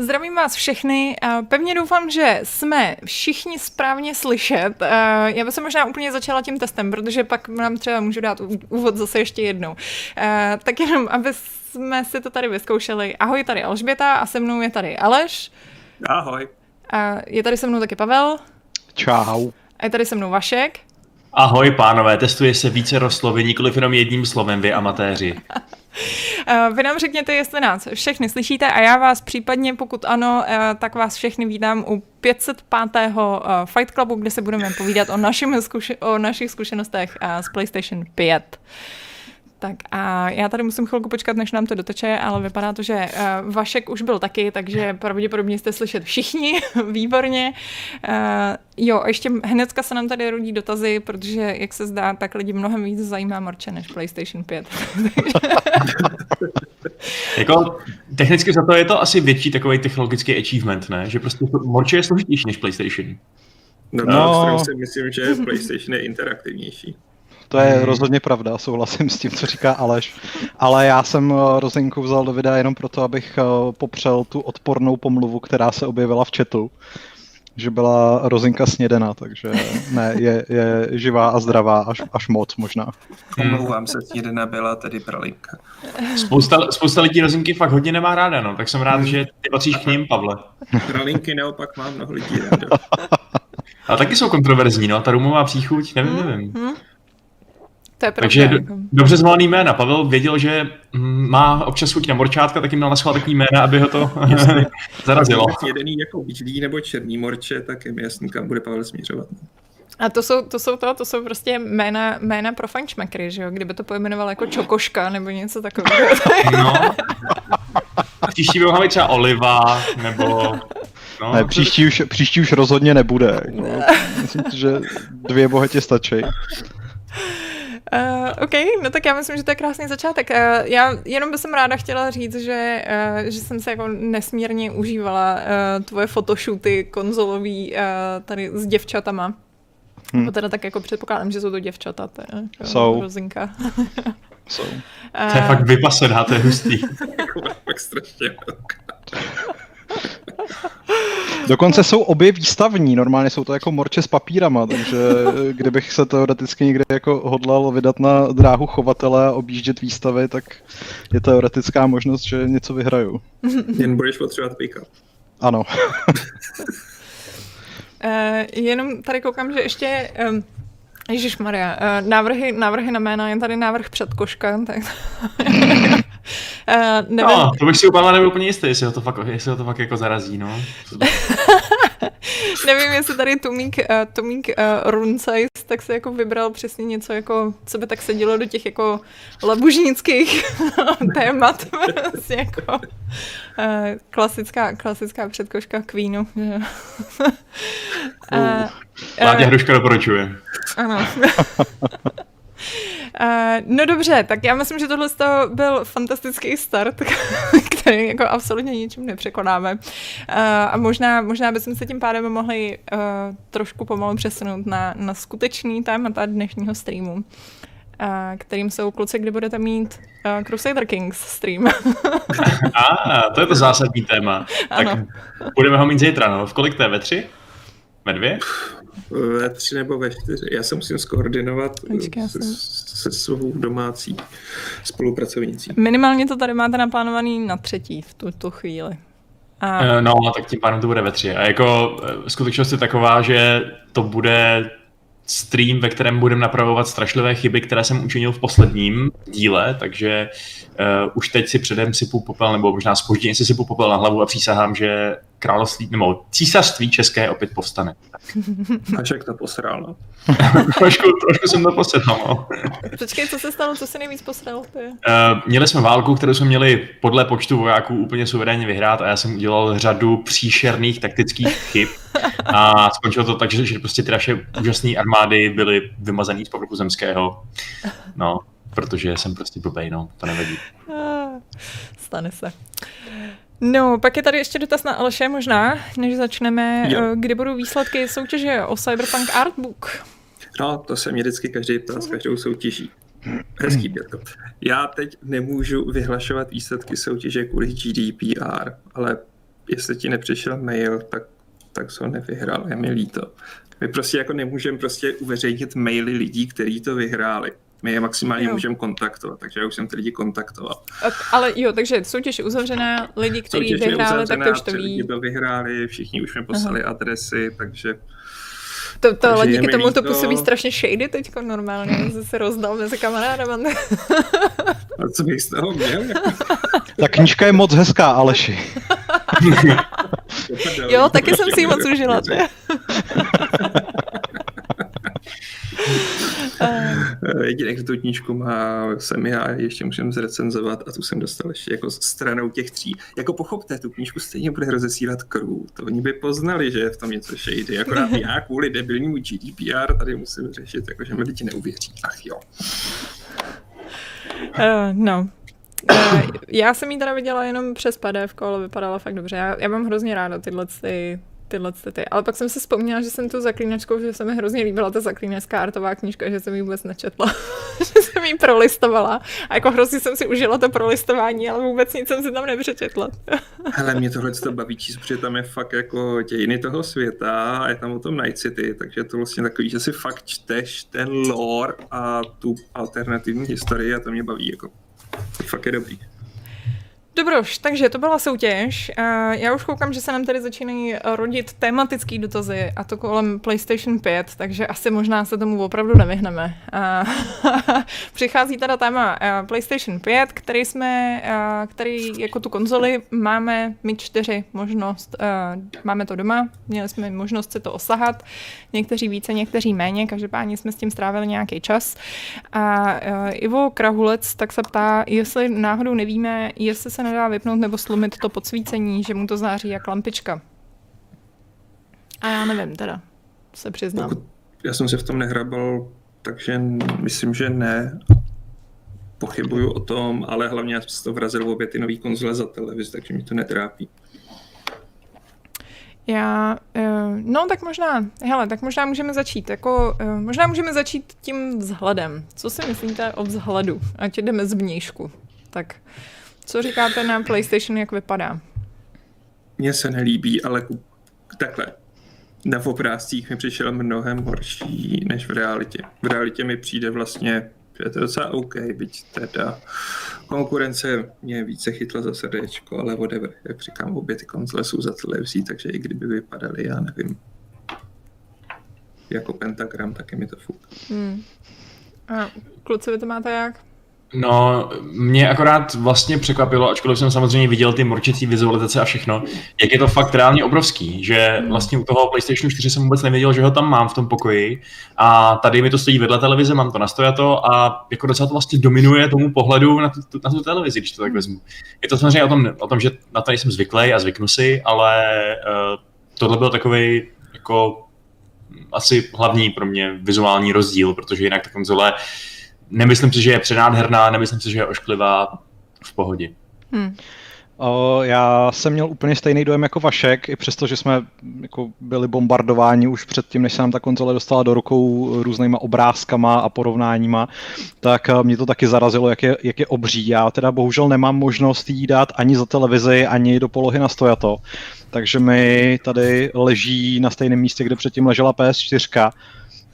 Zdravím vás všechny. Pevně doufám, že jsme všichni správně slyšet. Já bych se možná úplně začala tím testem, protože pak nám třeba můžu dát úvod zase ještě jednou. Tak jenom, aby jsme si to tady vyzkoušeli. Ahoj, tady Alžběta a se mnou je tady Aleš. Ahoj. A je tady se mnou taky Pavel. Čau. A je tady se mnou Vašek. Ahoj pánové, testuje se více roslovy, nikoliv jenom jedním slovem, vy amatéři. Eh, vy nám řekněte, jestli nás všechny slyšíte a já vás případně, pokud ano, eh, tak vás všechny vítám u 505. Eh, Fight Clubu, kde se budeme povídat o, našim zkuši- o našich zkušenostech z PlayStation 5. Tak a já tady musím chvilku počkat, než nám to doteče, ale vypadá to, že uh, Vašek už byl taky, takže pravděpodobně jste slyšet všichni, výborně. Uh, jo, ještě hnedka se nám tady rodí dotazy, protože, jak se zdá, tak lidi mnohem víc zajímá Marče než PlayStation 5. jako technicky za to je to asi větší takový technologický achievement, ne? Že prostě Morče je složitější než PlayStation. No, no. si myslím, že PlayStation je interaktivnější. To je hmm. rozhodně pravda, souhlasím s tím, co říká Aleš. Ale já jsem eh, Rozinku vzal do videa jenom proto, abych eh, popřel tu odpornou pomluvu, která se objevila v chatu že byla rozinka snědena, takže ne, je, je živá a zdravá až, až moc možná. Omlouvám se, snědena byla tedy pralinka. Spousta, spousta lidí rozinky fakt hodně nemá ráda, no, tak jsem rád, že ty patříš k ním, Pavle. Pralinky naopak má mnoho lidí ráda. Ale taky jsou kontroverzní, no, ta rumová příchuť, nevím, nevím. Hmm. To je pravda. Takže jako. dobře zvolený jména. Pavel věděl, že mm, má občas chuť na morčátka, tak jim měl naschvál takový jména, aby ho to zarazilo. Jedený jako bílý nebo černý morče, tak je mi jasný, kam bude Pavel směřovat. A to jsou, to jsou to, to jsou prostě jména, jména pro fančmekry, že jo? Kdyby to pojmenoval jako Čokoška nebo něco takového. No. Příští by mohla být třeba Oliva, nebo... No. Ne, příští už, příští už rozhodně nebude. Jako. Myslím, že dvě bohatě stačí. Uh, OK, no tak já myslím, že to je krásný začátek. Uh, já jenom bych ráda chtěla říct, že, uh, že jsem se jako nesmírně užívala uh, tvoje fotoshooty konzolový uh, tady s děvčatama. Hmm. Teda tak jako předpokládám, že jsou to děvčata, to je jsou. rozinka. jsou. To je fakt vypasená, to je hustý. fakt strašně Dokonce jsou obě výstavní, normálně jsou to jako morče s papírama, takže kdybych se teoreticky někde jako hodlal vydat na dráhu chovatele a objíždět výstavy, tak je teoretická možnost, že něco vyhraju. Jen budeš potřebovat pick Ano. uh, jenom tady koukám, že ještě um, Ježíš Maria, uh, návrhy, návrhy na jména, je tady návrh předkoška, tak Uh, nevím. No, to bych si u Pavla nebyl úplně jistý, jestli ho to fakt, jestli ho to fakt jako zarazí, no. Nevím, jestli tady Tomík, uh, Tomík uh, Runcajs tak se jako vybral přesně něco, jako, co by tak sedělo do těch jako labužnických témat. Vlastně jako, uh, klasická, klasická předkoška Queenu. uh, Láďa Hruška doporučuje. Ano. Uh, no dobře, tak já myslím, že tohle byl fantastický start, který jako absolutně ničím nepřekonáme. Uh, a možná, možná bychom se tím pádem mohli uh, trošku pomalu přesunout na, na skutečný témata dnešního streamu. Kterým jsou kluci, kdy budete mít uh, Crusader Kings stream. A, to je to zásadní téma. Ano. Tak budeme ho mít zítra, no. V kolik to je? Ve tři? Ve dvě? Ve tři nebo ve čtyři. Já se musím skoordinovat Počkej, se, se svou domácí spolupracovnicí. Minimálně to tady máte naplánovaný na třetí v tuto chvíli. A... Eh, no, tak tím pádem to bude ve tři. A jako eh, skutečnost je taková, že to bude stream, ve kterém budeme napravovat strašlivé chyby, které jsem učinil v posledním díle, takže uh, už teď si předem sypu popel, nebo možná spožděně si sypu popel na hlavu a přísahám, že království, nebo císařství české opět povstane. A jak to posral, no. trošku, trošku jsem to posral, no. Počkej, co se stalo, co se nejvíc posral? Ty? Uh, měli jsme válku, kterou jsme měli podle počtu vojáků úplně suverénně vyhrát a já jsem udělal řadu příšerných taktických chyb a skončilo to tak, že, že prostě ty naše úžasné armády byly vymazaný z povrchu zemského. No, protože jsem prostě blbej, no, to nevadí. Ah, stane se. No, pak je tady ještě dotaz na Aleše možná, než začneme. Jo. Eh, kdy budou výsledky soutěže o Cyberpunk Artbook? No, to se mě vždycky každý ptá s každou soutěží. Hezký, Běrko. Já teď nemůžu vyhlašovat výsledky soutěže kvůli GDPR, ale jestli ti nepřišel mail, tak, tak se ho nevyhrál, je mi líto. My prostě jako nemůžeme prostě uveřejnit maily lidí, kteří to vyhráli. My je maximálně jo. můžeme kontaktovat, takže já už jsem ty lidi kontaktoval. Ale jo, takže soutěž je uzavřená, lidi, kteří vyhráli, tak to už to ví. Lidi to vyhráli, všichni už mi poslali Aha. adresy, takže... To, to ale díky tomu to působí strašně shady teďko normálně, že se rozdal mezi kamarádama. A co bych z toho měl? Ta knížka je moc hezká, Aleši. jo, taky jsem si ji moc užila. Jediný, kdo tu knížku má, jsem já, ještě musím zrecenzovat a tu jsem dostal ještě jako stranou těch tří. Jako pochopte, tu knížku stejně bude rozesílat crew. To oni by poznali, že v tom něco shady. Akorát já kvůli debilnímu GDPR tady musím řešit, jako že mi lidi neuvěří. Ach jo. Uh, no, Uh, já jsem ji teda viděla jenom přes PDF, ale vypadala fakt dobře. Já, já mám hrozně ráda tyhle ty tyhle ty. Ale pak jsem si vzpomněla, že jsem tu zaklínačkou, že se mi hrozně líbila ta zaklínačská artová knížka, že jsem ji vůbec nečetla. že jsem ji prolistovala. A jako hrozně jsem si užila to prolistování, ale vůbec nic jsem si tam nepřečetla. Ale mě tohle to baví číst, protože tam je fakt jako dějiny toho světa a je tam o tom Night City, takže to vlastně takový, že si fakt čteš ten lore a tu alternativní historii a to mě baví jako. To fakt je dobrý. Dobroš, takže to byla soutěž. Já už koukám, že se nám tady začínají rodit tematický dotazy a to kolem PlayStation 5, takže asi možná se tomu opravdu nevyhneme. Přichází teda téma PlayStation 5, který jsme, který jako tu konzoli máme my čtyři možnost, máme to doma, měli jsme možnost si to osahat, někteří více, někteří méně, každopádně jsme s tím strávili nějaký čas. A Ivo Krahulec tak se ptá, jestli náhodou nevíme, jestli se nedá vypnout nebo slumit to podsvícení, že mu to září jak lampička. A já nevím teda, se přiznám. Pokud já jsem se v tom nehrabal, takže myslím, že ne. Pochybuju o tom, ale hlavně já jsem to vrazil v obě ty nový konzole za televizi, takže mi to netrápí. Já, eh, no tak možná, hele, tak možná můžeme začít, jako, eh, možná můžeme začít tím vzhledem. Co si myslíte o vzhledu? Ať jdeme z vnějšku. Tak co říkáte na PlayStation, jak vypadá? Mně se nelíbí, ale takhle. Na obrázcích mi přišel mnohem horší než v realitě. V realitě mi přijde vlastně, že je to docela OK, byť teda konkurence mě více chytla za srdečko, ale whatever. Jak říkám, obě ty konzole jsou za televizí, takže i kdyby vypadaly, já nevím, jako pentagram, taky mi to fuk. Hmm. A kluci, vy to máte jak? No, mě akorát vlastně překvapilo, ačkoliv jsem samozřejmě viděl ty morčící vizualizace a všechno, jak je to fakt reálně obrovský, že vlastně u toho PlayStation 4 jsem vůbec nevěděl, že ho tam mám v tom pokoji a tady mi to stojí vedle televize, mám to nastojato a jako docela to vlastně dominuje tomu pohledu na tu, na tu televizi, když to tak vezmu. Je to samozřejmě o tom, o tom že na to nejsem zvyklý a zvyknu si, ale uh, tohle byl takový jako asi hlavní pro mě vizuální rozdíl, protože jinak ta konzole nemyslím si, že je přenádherná, nemyslím si, že je ošklivá v pohodě. Hm. O, já jsem měl úplně stejný dojem jako Vašek, i přesto, že jsme jako byli bombardováni už předtím, než se nám ta konzole dostala do rukou různýma obrázkama a porovnáníma, tak eh, mě to taky zarazilo, jak je, jak je obří. Já teda bohužel nemám možnost jí dát ani za televizi, ani do polohy na stojato, takže mi tady leží na stejném místě, kde předtím ležela PS4.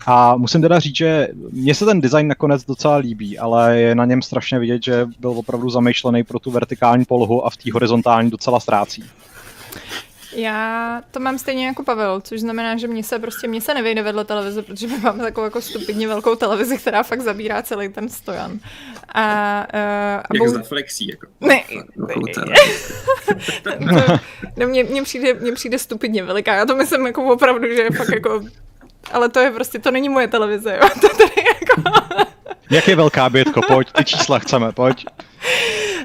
A musím teda říct, že mně se ten design nakonec docela líbí, ale je na něm strašně vidět, že byl opravdu zamýšlený pro tu vertikální polohu a v té horizontální docela ztrácí. Já to mám stejně jako Pavel, což znamená, že mě se prostě mě se nevejde vedle televize, protože my máme takovou jako stupidně velkou televizi, která fakt zabírá celý ten stojan. A, uh, a Jak bou- za flexí, jako. Ne, No, no, mně, mně, přijde, mně přijde stupidně veliká. Já to myslím jako opravdu, že je fakt jako... Ale to je prostě, to není moje televize, jo. To tady jako... Jak je velká bětko, pojď, ty čísla chceme, pojď.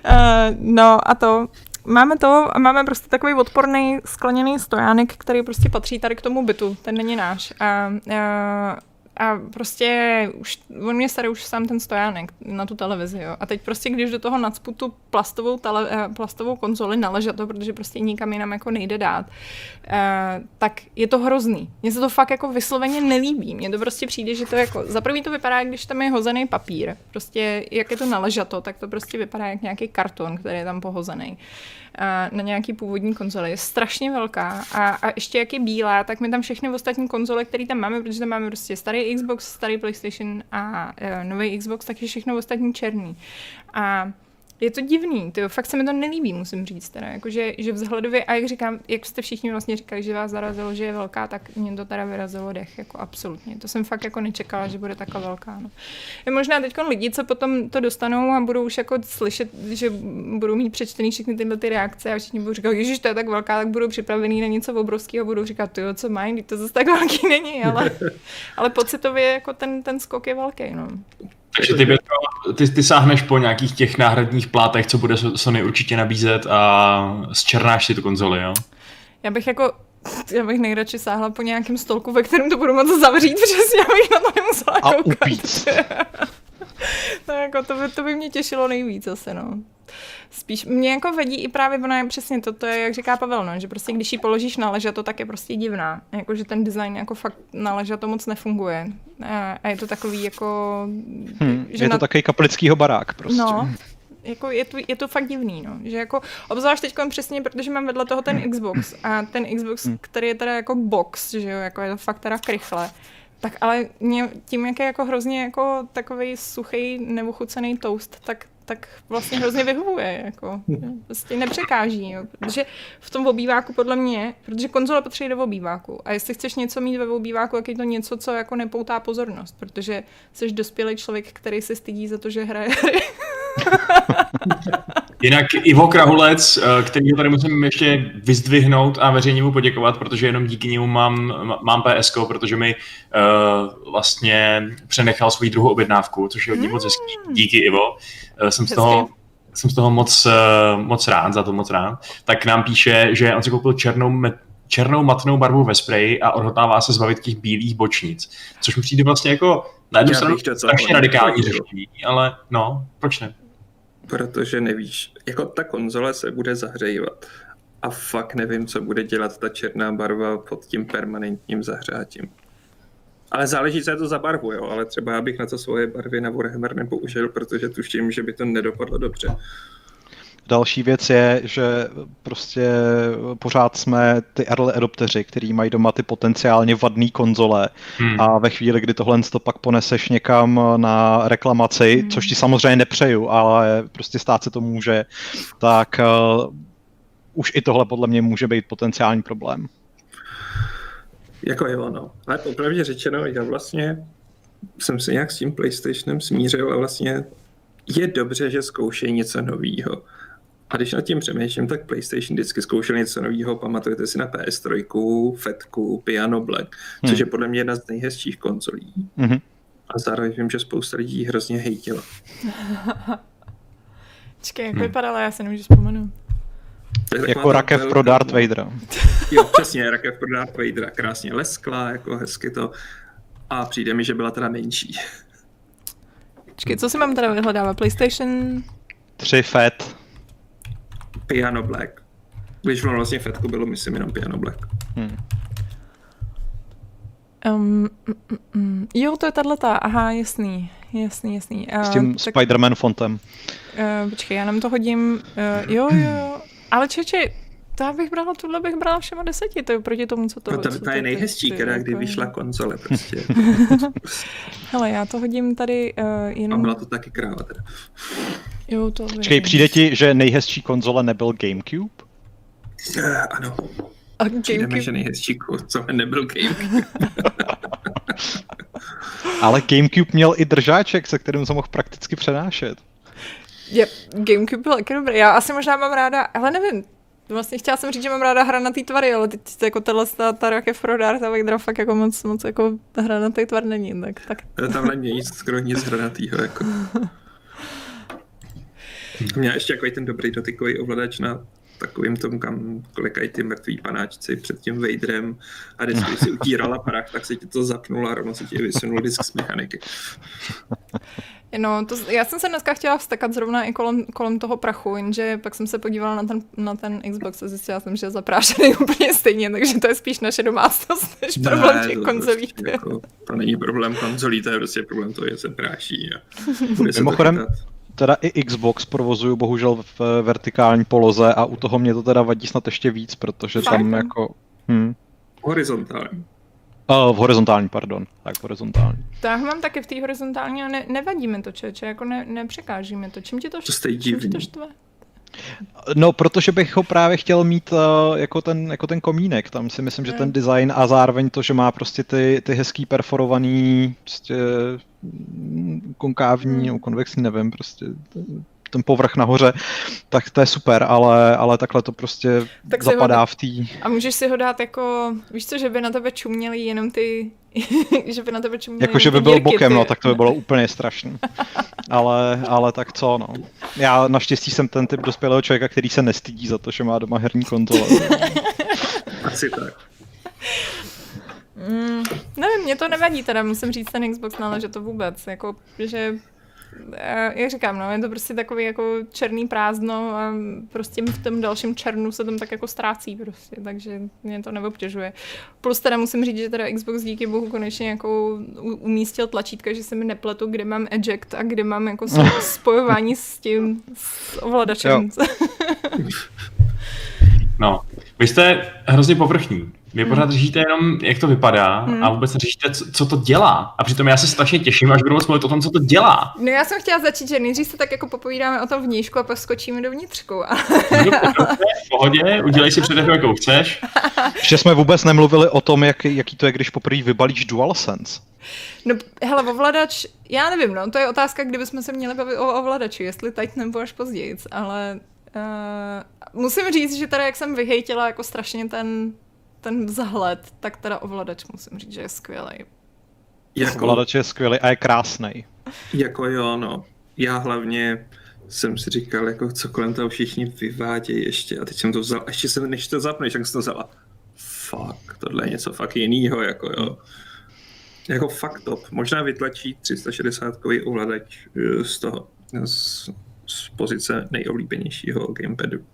Uh, no a to, máme to a máme prostě takový odporný skleněný stojánek, který prostě patří tady k tomu bytu, ten není náš. A, a, a prostě už, on mě starý už sám ten stojánek na tu televizi, jo. A teď prostě, když do toho nacpu tu plastovou, tele, eh, plastovou konzoli naležato, protože prostě nikam jinam jako nejde dát, eh, tak je to hrozný. Mně se to fakt jako vysloveně nelíbí. Mně to prostě přijde, že to jako, za prvý to vypadá, když tam je hozený papír. Prostě jak je to naležato, tak to prostě vypadá jak nějaký karton, který je tam pohozený eh, na nějaký původní konzoli. Je strašně velká a, a ještě jak je bílá, tak my tam všechny ostatní konzole, které tam máme, protože tam máme prostě starý Xbox, starý PlayStation a uh, nový Xbox, tak je všechno ostatní černý. A je to divný, to fakt se mi to nelíbí, musím říct teda, jakože, že vzhledově, a jak říkám, jak jste všichni vlastně říkali, že vás zarazilo, že je velká, tak mě to teda vyrazilo dech, jako absolutně. To jsem fakt jako nečekala, že bude taková velká. No. Je možná teď lidi, co potom to dostanou a budou už jako slyšet, že budou mít přečtený všechny tyhle ty reakce a všichni budou říkat, ježiš, to je tak velká, tak budou připravený na něco obrovského, budou říkat, ty co mají, to zase tak velký není, ale, ale pocitově jako ten, ten skok je velký, no. Takže ty, Bětko, ty, ty sáhneš po nějakých těch náhradních plátech, co bude Sony určitě nabízet a zčernáš si tu konzoli, jo? Já bych jako já bych nejradši sáhla po nějakém stolku, ve kterém to budu moc zavřít, přesně, abych na to nemusela A koukat. upít. no jako to by, to by mě těšilo nejvíc asi, no. Spíš mě jako vedí i právě ona je přesně to, to je, jak říká Pavel, no, že prostě když ji položíš na ležato, tak je prostě divná. Jako, že ten design jako fakt na ležato moc nefunguje. A, a je to takový jako... Hm, že je to na, takový kaplickýho barák prostě. No, jako je, to, je to fakt divný, no. Že jako, obzvlášť teď přesně, protože mám vedle toho ten Xbox a ten Xbox, Hmm. který je teda jako box, že jo, jako je to fakt teda krychle. Tak ale mě, tím, jak je jako hrozně jako takový suchý, neochucený toast, tak, tak vlastně hrozně vyhovuje, jako. Prostě nepřekáží, jo. Protože v tom obýváku podle mě, protože konzole potřebuje do obýváku a jestli chceš něco mít ve obýváku, tak je to něco, co jako nepoutá pozornost, protože jsi dospělý člověk, který se stydí za to, že hraje. Jinak Ivo Krahulec, eh, který tady musím ještě vyzdvihnout a veřejně mu poděkovat, protože jenom díky němu mám, mám PSK, protože mi uh, vlastně přenechal svou druhou objednávku, což je hodně moc hezký. Díky Ivo. Uh, jsem z toho, jsem z toho moc, moc rád, za to moc rád. Tak nám píše, že on si koupil černou met, černou matnou barvu ve spreji a odhodlává se zbavit těch bílých bočnic. Což mi přijde vlastně jako na jednu stranu strašně radikální řešení, ale no, proč ne? Protože nevíš, jako ta konzole se bude zahřejvat. A fakt nevím, co bude dělat ta černá barva pod tím permanentním zahřátím. Ale záleží, co je to za barvu, jo. Ale třeba já bych na to svoje barvy na Warhammer nepoužil, protože tuším, že by to nedopadlo dobře. Další věc je, že prostě pořád jsme ty early adopteři, kteří mají doma ty potenciálně vadný konzole Hmm. a ve chvíli, kdy tohle to pak poneseš někam na reklamaci, Hmm. což ti samozřejmě nepřeju, ale prostě stát se to může, tak uh, už i tohle podle mě může být potenciální problém. Jako jo, no. Ale popravdě řečeno, já vlastně jsem se nějak s tím PlayStationem smířil a vlastně je dobře, že zkoušejí něco nového. A když nad tím přemýšlím, tak PlayStation vždycky zkoušel něco nového. Pamatujete si na PS3, Fetku, Piano Black, což Hmm. je podle mě jedna z nejhezčích konzolí. Mhm. A zároveň vím, že spousta lidí hrozně hejtila. Čekaj, jak Hmm. vypadala, já se nemůžu vzpomenout. Jako rakev pro Darth Vadera. Jo, přesně, rakev pro Darth Vadera. Krásně leskla, jako hezky to. A přijde mi, že byla teda menší. Čekaj, co si mám teda vyhledávat? PlayStation? Tři FET. Piano Black. Když ono vlastně Fetku bylo, myslím, jenom Piano Black. Hm. Um, mm, mm, mm. Jo, to je tato. Aha, jasný, jasný, jasný. Uh, S tím tak, Spider-Man fontem. uh, počkej, já nám to hodím. Uh, jo, jo, ale čeče, to já bych brala, tuhle bych brala všema deseti, to je proti tomu, co to To, to, co to je nejhezčí, která kdy jako- vyšla konzole prostě. Hele, já to hodím tady uh, A jenom... byla to taky kráva teda. Jo, to vidím. přijde ti, že nejhezčí konzole nebyl GameCube? Uh, ano, A Gamecube, že nejhezčí konzole nebyl Game. Ale GameCube měl i držáček, se kterým se mohl prakticky přenášet. je, Gamecube byl taky dobrý. Já asi možná mám ráda, ale nevím, Vlastně chtěla jsem říct, že mám ráda hranatý tvary, ale teď jako tahle ta, ta rakev pro Darth Vader fakt jako moc, moc jako hranatý tvar není, tak, tak Tam není nic, skoro nic hranatýho, jako. Měla ještě takový ten dobrý dotykový ovladač na takovým tom, kam klikají ty mrtví panáčci před tím Vaderem a když si utírala prach, tak se ti to zapnulo a rovno se ti vysunul disk z mechaniky. No, to, já jsem se dneska chtěla vstekat zrovna i kolem, kolem toho prachu, jenže pak jsem se podívala na ten, na ten Xbox a zjistila jsem, že je zaprášený úplně stejně, takže to je spíš naše domácnost, než problém těch to konzolí. Prostě, jako, to není problém konzolí, to je prostě problém toho, že se práší. A bude se to Mimochodem, chytat. Teda i Xbox provozuju bohužel v vertikální poloze a u toho mě to teda vadí snad ještě víc, protože Fakt? tam jako... Hm. Horizontální. Uh, v horizontální, pardon. Tak v horizontální. Ho mám taky v té horizontální a ne, nevadí mi to, čeče, jako ne, nepřekáží mi to. Čím ti to, To jste čím ti to štve? No, protože bych ho právě chtěl mít uh, jako, ten, jako ten komínek. Tam si myslím, že ten design a zároveň to, že má prostě ty, ty hezký perforovaný, prostě mm, konkávní, Mm. nebo konvexní, nevím, prostě ten povrch nahoře, tak to je super, ale, ale takhle to prostě Tak si ho- zapadá v té... A můžeš si ho dát jako, víš co, že by na tebe čuměly jenom ty, že by na tebe čuměly Jako, že by byl dírky, bokem, ty. no, tak to by bylo úplně strašný. Ale, ale tak co, no. Já naštěstí jsem ten typ dospělého člověka, který se nestydí za to, že má doma herní konzole. Asi tak. Mm, nevím, mě to nevadí teda, musím říct ten Xbox, ale že to vůbec, jako, že jak říkám, no, je to prostě takový jako černý prázdno a prostě v tom dalším černu se tam tak jako ztrácí prostě, takže mě to neobtěžuje. Plus teda musím říct, že teda Xbox díky bohu konečně jako umístil tlačítka, že se mi nepletu, kde mám eject a kde mám jako spojování s tím, s ovladačem. No, vy jste hrozně povrchní. Vy pořád řešíte jenom, jak to vypadá Hmm. a vůbec neřešíte, co, co to dělá. A přitom já se strašně těším, až budu moc mluvit o tom, co to dělá. No já jsem chtěla začít, že nejdřív se tak jako popovídáme o tom vnějšku a pak skočíme do vnitřku. A Dobře, dobře, v pohodě, udělej si předehru, jakou chceš. Ještě jsme vůbec nemluvili o tom, jak, jaký to je, když poprvé vybalíš DualSense. No, hele, ovladač, já nevím, no, to je otázka, kdybychom se měli bavit o ovladači, jestli teď nebo až později, ale uh, musím říct, že teda jak jsem vyhejtila jako strašně ten, ten vzhled, tak teda ovladač musím říct, že je skvělý. Jako, Ovladač je skvělý a je krásný. jako jo, no. Já hlavně jsem si říkal, jako co kolem toho všichni vyvádějí ještě a teď jsem to vzal, ještě jsem, než to zapneš, tak jsem to vzal a fuck, tohle je něco fakt jinýho, jako jo. Jako fakt top. Možná vytlačí 360 ovladač eh, z toho, z, z pozice nejoblíbenějšího gamepadu.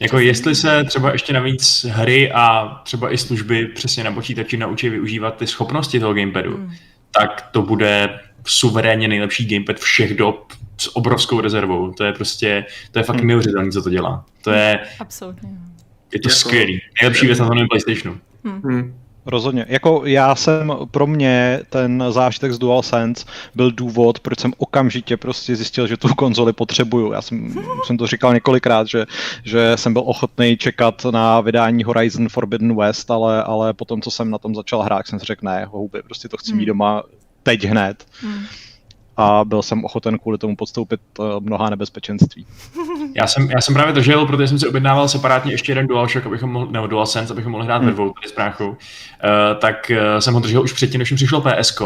Jako jestli se třeba ještě navíc hry a třeba i služby přesně na počítači naučí využívat ty schopnosti toho gamepadu, Mm. tak to bude suverénně nejlepší gamepad všech dob s obrovskou rezervou. To je prostě, to je fakt Hmm. neuvěřitelné, co to dělá. To je, Absolutně. je to Jako- skvělý. Nejlepší věc na tom PlayStationu. Hm. Rozhodně. Jako já jsem, pro mě ten zážitek z DualSense byl důvod, proč jsem okamžitě prostě zjistil, že tu konzoli potřebuju. Já jsem, jsem to říkal několikrát, že, že jsem byl ochotný čekat na vydání Horizon Forbidden West, ale, ale potom, co jsem na tom začal hrát, jsem si řekl, ne, houby, prostě to chci mít Hmm. doma teď hned. Hmm. A byl jsem ochoten kvůli tomu podstoupit uh, mnoha nebezpečenství. Já jsem, já jsem právě držel, protože jsem si objednával separátně ještě jeden DualShock, abychom mohli, nebo DualSense, abychom mohli hrát hmm. ve dvou tady s bráchou. Uh, tak uh, jsem ho držel už předtím, než mi přišlo PSK.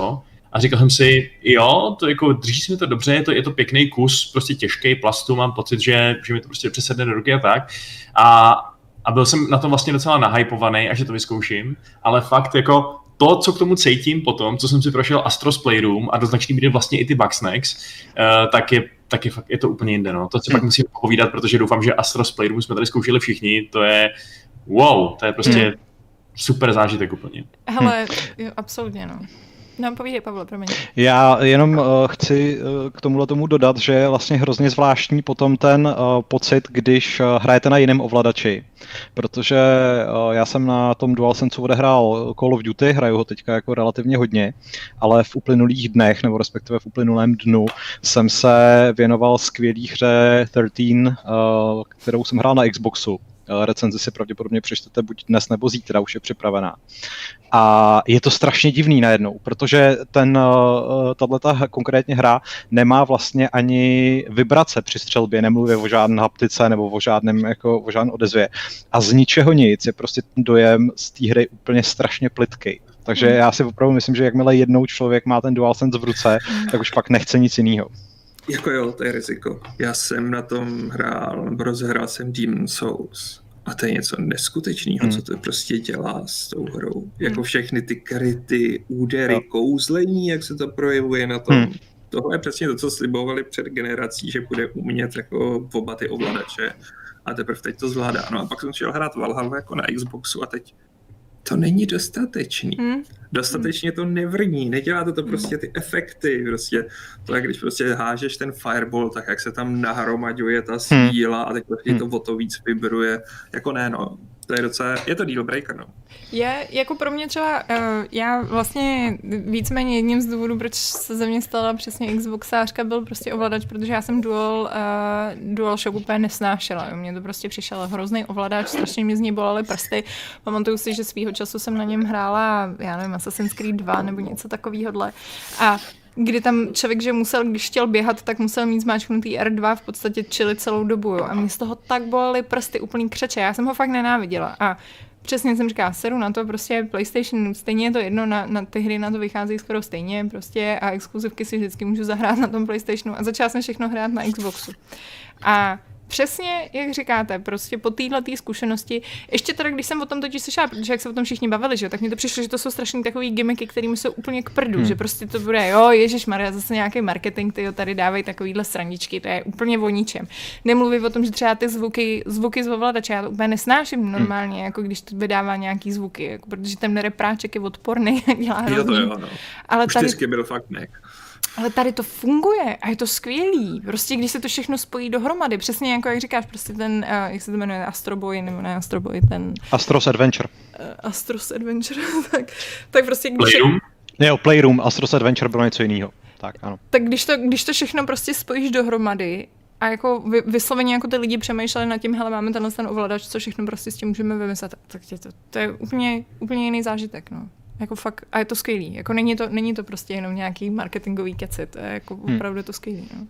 A říkal jsem si, jo, to jako drží se mi to dobře, je to, je to pěkný kus, prostě těžký plastu, mám pocit, že, že mi to prostě přesedne do ruky a tak. A, a byl jsem na tom vlastně docela nahypovaný, až to vyzkouším, ale fakt jako to, co k tomu cítím potom, co jsem si prošel Astros Playroom a do značný míry vlastně i ty Bugsnax, uh, tak je tak je, fakt, je to úplně jinde. No. To si hmm. pak musím povídat, protože doufám, že Astros Playroom jsme tady zkoušeli všichni. To je wow, to je prostě hmm. super zážitek úplně. Hele, jo, absolutně no. No, povídej, Pavle, promiň. Já jenom uh, chci uh, k tomuhle tomu dodat, že je vlastně hrozně zvláštní potom ten uh, pocit, když uh, hrajete na jiném ovladači. Protože uh, já jsem na tom DualSense odehrál Call of Duty, hraju ho teďka jako relativně hodně, ale v uplynulých dnech, nebo respektive v uplynulém dnu, jsem se věnoval skvělý hře 13, uh, kterou jsem hrál na Xboxu recenzi si pravděpodobně přečtete buď dnes nebo zítra, už je připravená. A je to strašně divný najednou, protože ten, eh, tato konkrétně hra nemá vlastně ani vibrace při střelbě, nemluví o žádné haptice nebo o žádném, jako, o žádném odezvě. A z ničeho nic je prostě dojem z té hry úplně strašně plitký. Takže hmm. já si opravdu myslím, že jakmile jednou člověk má ten DualSense v ruce, tak už pak nechce nic jiného. Jako jo, to je riziko. Já jsem na tom hrál, nebo rozehrál jsem Demon Souls. A to je něco neskutečného, hmm. co to prostě dělá s tou hrou. Hmm. Jako všechny ty kryty, údery, no. kouzlení, jak se to projevuje na tom. Hmm. Tohle je přesně to, co slibovali před generací, že bude umět jako oba ty ovladače. A teprve teď to zvládá. No a pak jsem šel hrát Valhalla jako na Xboxu a teď to není dostatečný. Hmm. Dostatečně to nevrní, nedělá to, to prostě ty efekty, prostě to, jak když prostě hážeš ten fireball, tak jak se tam nahromaďuje ta hmm. síla a teď prostě hmm. to o to víc vibruje, jako ne, no, to je docela, je to deal breaker, no. Je, jako pro mě třeba, uh, já vlastně víceméně jedním z důvodů, proč se ze mě stala přesně Xboxářka, byl prostě ovladač, protože já jsem Dual, uh, Dual Shock úplně nesnášela. Mně to prostě přišel hrozný ovladač, strašně mi z něj bolely prsty. Pamatuju si, že svýho času jsem na něm hrála, já nevím, Assassin's Creed 2 nebo něco takového. A kdy tam člověk, že musel, když chtěl běhat, tak musel mít zmáčknutý R2 v podstatě čili celou dobu. Jo. A mě z toho tak bolely prsty úplný křeče. Já jsem ho fakt nenáviděla. A přesně jsem říkala, seru na to, prostě PlayStation, stejně je to jedno, na, na ty hry na to vycházejí skoro stejně, prostě a exkluzivky si vždycky můžu zahrát na tom PlayStationu a začala jsem všechno hrát na Xboxu. A přesně, jak říkáte, prostě po téhle zkušenosti, ještě teda, když jsem o tom totiž slyšela, protože jak se o tom všichni bavili, že tak mi to přišlo, že to jsou strašně takový gimmicky, kterými jsou úplně k prdu, hmm. že prostě to bude, jo, Ježíš Maria, zase nějaký marketing, ty tady dávají takovýhle straničky, to je úplně o ničem. Nemluví o tom, že třeba ty zvuky, zvuky z ovladače, já to úplně nesnáším hmm. normálně, hmm. jako když to vydává nějaký zvuky, jako, protože ten repráček je odporný a dělá. Jo, to jo, no. Ale Už tady... byl fakt nek. Ale tady to funguje a je to skvělý. Prostě když se to všechno spojí dohromady, přesně jako jak říkáš, prostě ten, uh, jak se to jmenuje, Astroboy, nebo ne Astroboy, ten... Astros Adventure. Uh, Astros Adventure, tak, tak prostě když... Playroom? Ne, jo, Playroom, Astros Adventure bylo něco jiného. Tak, ano. Tak když to, když to všechno prostě spojíš dohromady a jako vy, vysloveně jako ty lidi přemýšleli nad tím, hele, máme tenhle ten ovladač, co všechno prostě s tím můžeme vymyslet, tak tě to, to je úplně, úplně jiný zážitek, no. Jako fakt, a je to skvělý. Jako není to, není to prostě jenom nějaký marketingový keci, to je jako hmm. opravdu to skvělý. No.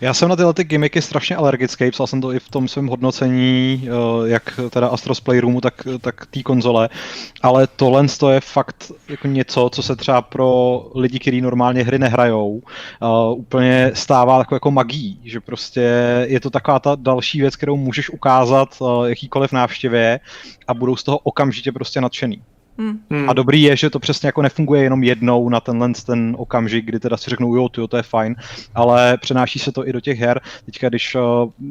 Já jsem na tyhle ty gimmicky strašně alergický, psal jsem to i v tom svém hodnocení, eh, jak teda Astros Playroomu, tak, tak té konzole, ale tohle je fakt jako něco, co se třeba pro lidi, kteří normálně hry nehrajou, uh, úplně stává jako, jako magií, že prostě je to taková ta další věc, kterou můžeš ukázat uh, jakýkoliv návštěvě a budou z toho okamžitě prostě nadšený. Hmm. A dobrý je, že to přesně jako nefunguje jenom jednou na tenhle ten okamžik, kdy teda si řeknou, jo, tyjo, to je fajn, ale přenáší se to i do těch her. Teďka, když uh,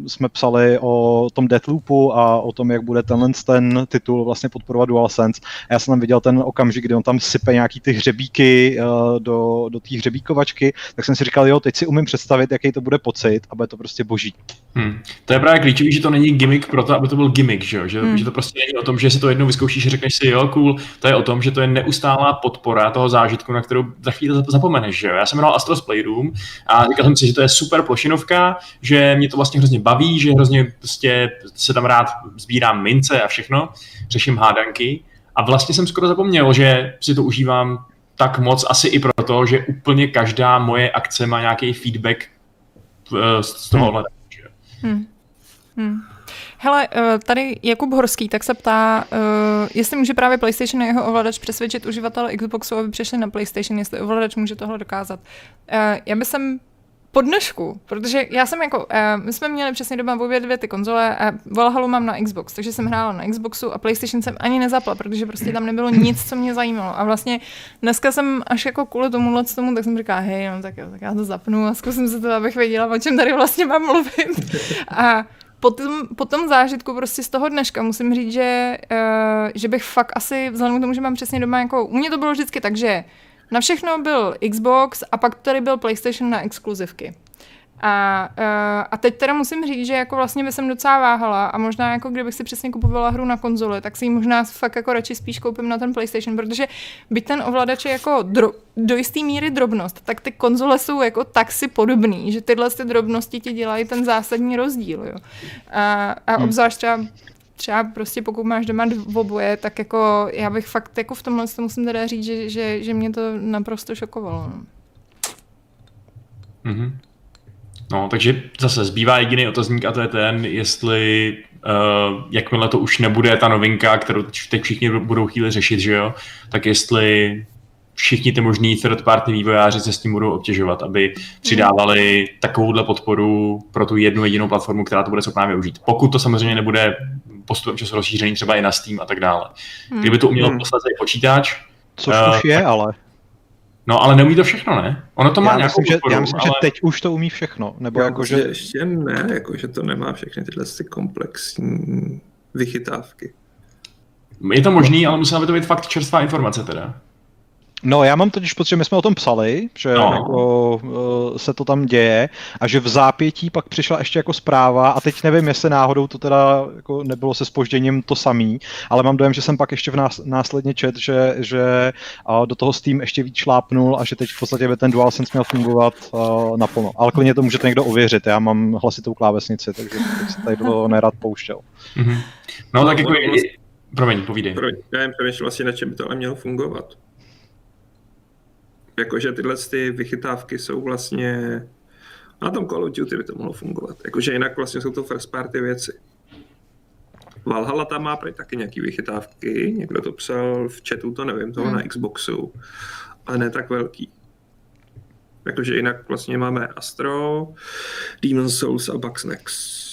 jsme psali o tom Deathloopu a o tom, jak bude tenhle ten titul vlastně podporovat DualSense, a já jsem tam viděl ten okamžik, kdy on tam sype nějaký ty hřebíky uh, do, do té hřebíkovačky, tak jsem si říkal, jo, teď si umím představit, jaký to bude pocit a bude to prostě boží. Hmm. To je právě klíčový, že to není gimmick pro to, aby to byl gimmick, že, že, hmm. že to prostě není o tom, že si to jednou vyzkoušíš a řekneš si, jo, cool, to je o tom, že to je neustálá podpora toho zážitku, na kterou za chvíli zapomeneš. Že jo? Já jsem jmenoval Astros Playroom a říkal jsem si, že to je super plošinovka, že mě to vlastně hrozně baví, že hrozně prostě se tam rád sbírám mince a všechno, řeším hádanky. A vlastně jsem skoro zapomněl, že si to užívám tak moc asi i proto, že úplně každá moje akce má nějaký feedback eh, z toho hmm. Hmm. Hmm. Hele, eh, tady Jakub Horský tak se ptá, uh, jestli může právě PlayStation a jeho ovladač přesvědčit uživatele Xboxu, aby přešli na PlayStation, jestli ovladač může tohle dokázat. Uh, já bych sem podnožku, protože já jsem jako, uh, my jsme měli přesně doma obě dvě ty konzole a Valhalu mám na Xbox, takže jsem hrála na Xboxu a PlayStation jsem ani nezapla, protože prostě tam nebylo nic, co mě zajímalo. A vlastně dneska jsem až jako kvůli tomu tomu, tak jsem říkala, hej, no tak jo, tak já to zapnu a zkusím se to, abych věděla, o čem tady vlastně mám mluvit. A po tom, po tom zážitku prostě z toho dneška musím říct, že, uh, že bych fakt asi, vzhledem k tomu, že mám přesně doma jako, u mě to bylo vždycky tak, že na všechno byl Xbox a pak tady byl PlayStation na exkluzivky. A, eh, a teď teda musím říct, že jako vlastně by jsem docela váhala a možná jako kdybych si přesně kupovala hru na konzoli, tak si ji možná fakt jako radši spíš koupím na ten PlayStation, protože byť ten ovladač je jako dro, do jisté míry drobnost, tak ty konzole jsou jako tak si podobný, že tyhle ty drobnosti ti dělají ten zásadní rozdíl. Jo. A, a hmm. obzvlášť třeba třeba prostě pokud máš doma oboje, tak jako já bych fakt jako v tomhle to musím teda říct, že, že, že mě to naprosto šokovalo. No. Mm-hmm. No, takže zase zbývá jediný otazník a to je ten, jestli uh, jakmile to už nebude ta novinka, kterou teď všichni budou chvíli řešit, že jo, tak jestli všichni ty možní third party vývojáři se s tím budou obtěžovat, aby přidávali takovouhle podporu pro tu jednu jedinou platformu, která to bude schopná využít. Pokud to samozřejmě nebude postupem času rozšíření třeba i na Steam a tak dále. Hmm. Kdyby to uměl hmm. poslat počítač, Což uh, už je, tak, ale. No, ale neumí to všechno, ne? Ono to má já nějakou myslím, podporu, že, Já myslím, ale... že teď už to umí všechno. Nebo já jako, že... Ještě ne, jako, že to nemá všechny tyhle ty komplexní vychytávky. Je to možný, ale musela by to být fakt čerstvá informace teda. No, já mám totiž pocit, že my jsme o tom psali, že no. jako, uh, se to tam děje a že v zápětí pak přišla ještě jako zpráva a teď nevím, jestli náhodou to teda jako nebylo se spožděním to samý, ale mám dojem, že jsem pak ještě v nás, následně čet, že, že uh, do toho Steam ještě víc šlápnul a že teď v podstatě by ten DualSense měl fungovat uh, naplno. Ale klidně to můžete někdo ověřit, já mám hlasitou klávesnici, takže bych se tady do nerad pouštěl. Mm-hmm. No, no tak jako... Promiň, povídej. Promiň, já jen přemýšlel vlastně, na čem by to ale mělo fungovat jakože tyhle ty vychytávky jsou vlastně na tom Call of Duty by to mohlo fungovat. Jakože jinak vlastně jsou to first party věci. Valhalla tam má prý taky nějaký vychytávky, někdo to psal v chatu, to nevím, toho hmm. na Xboxu, ale ne tak velký. Jakože jinak vlastně máme Astro, Demon Souls a Bugsnax.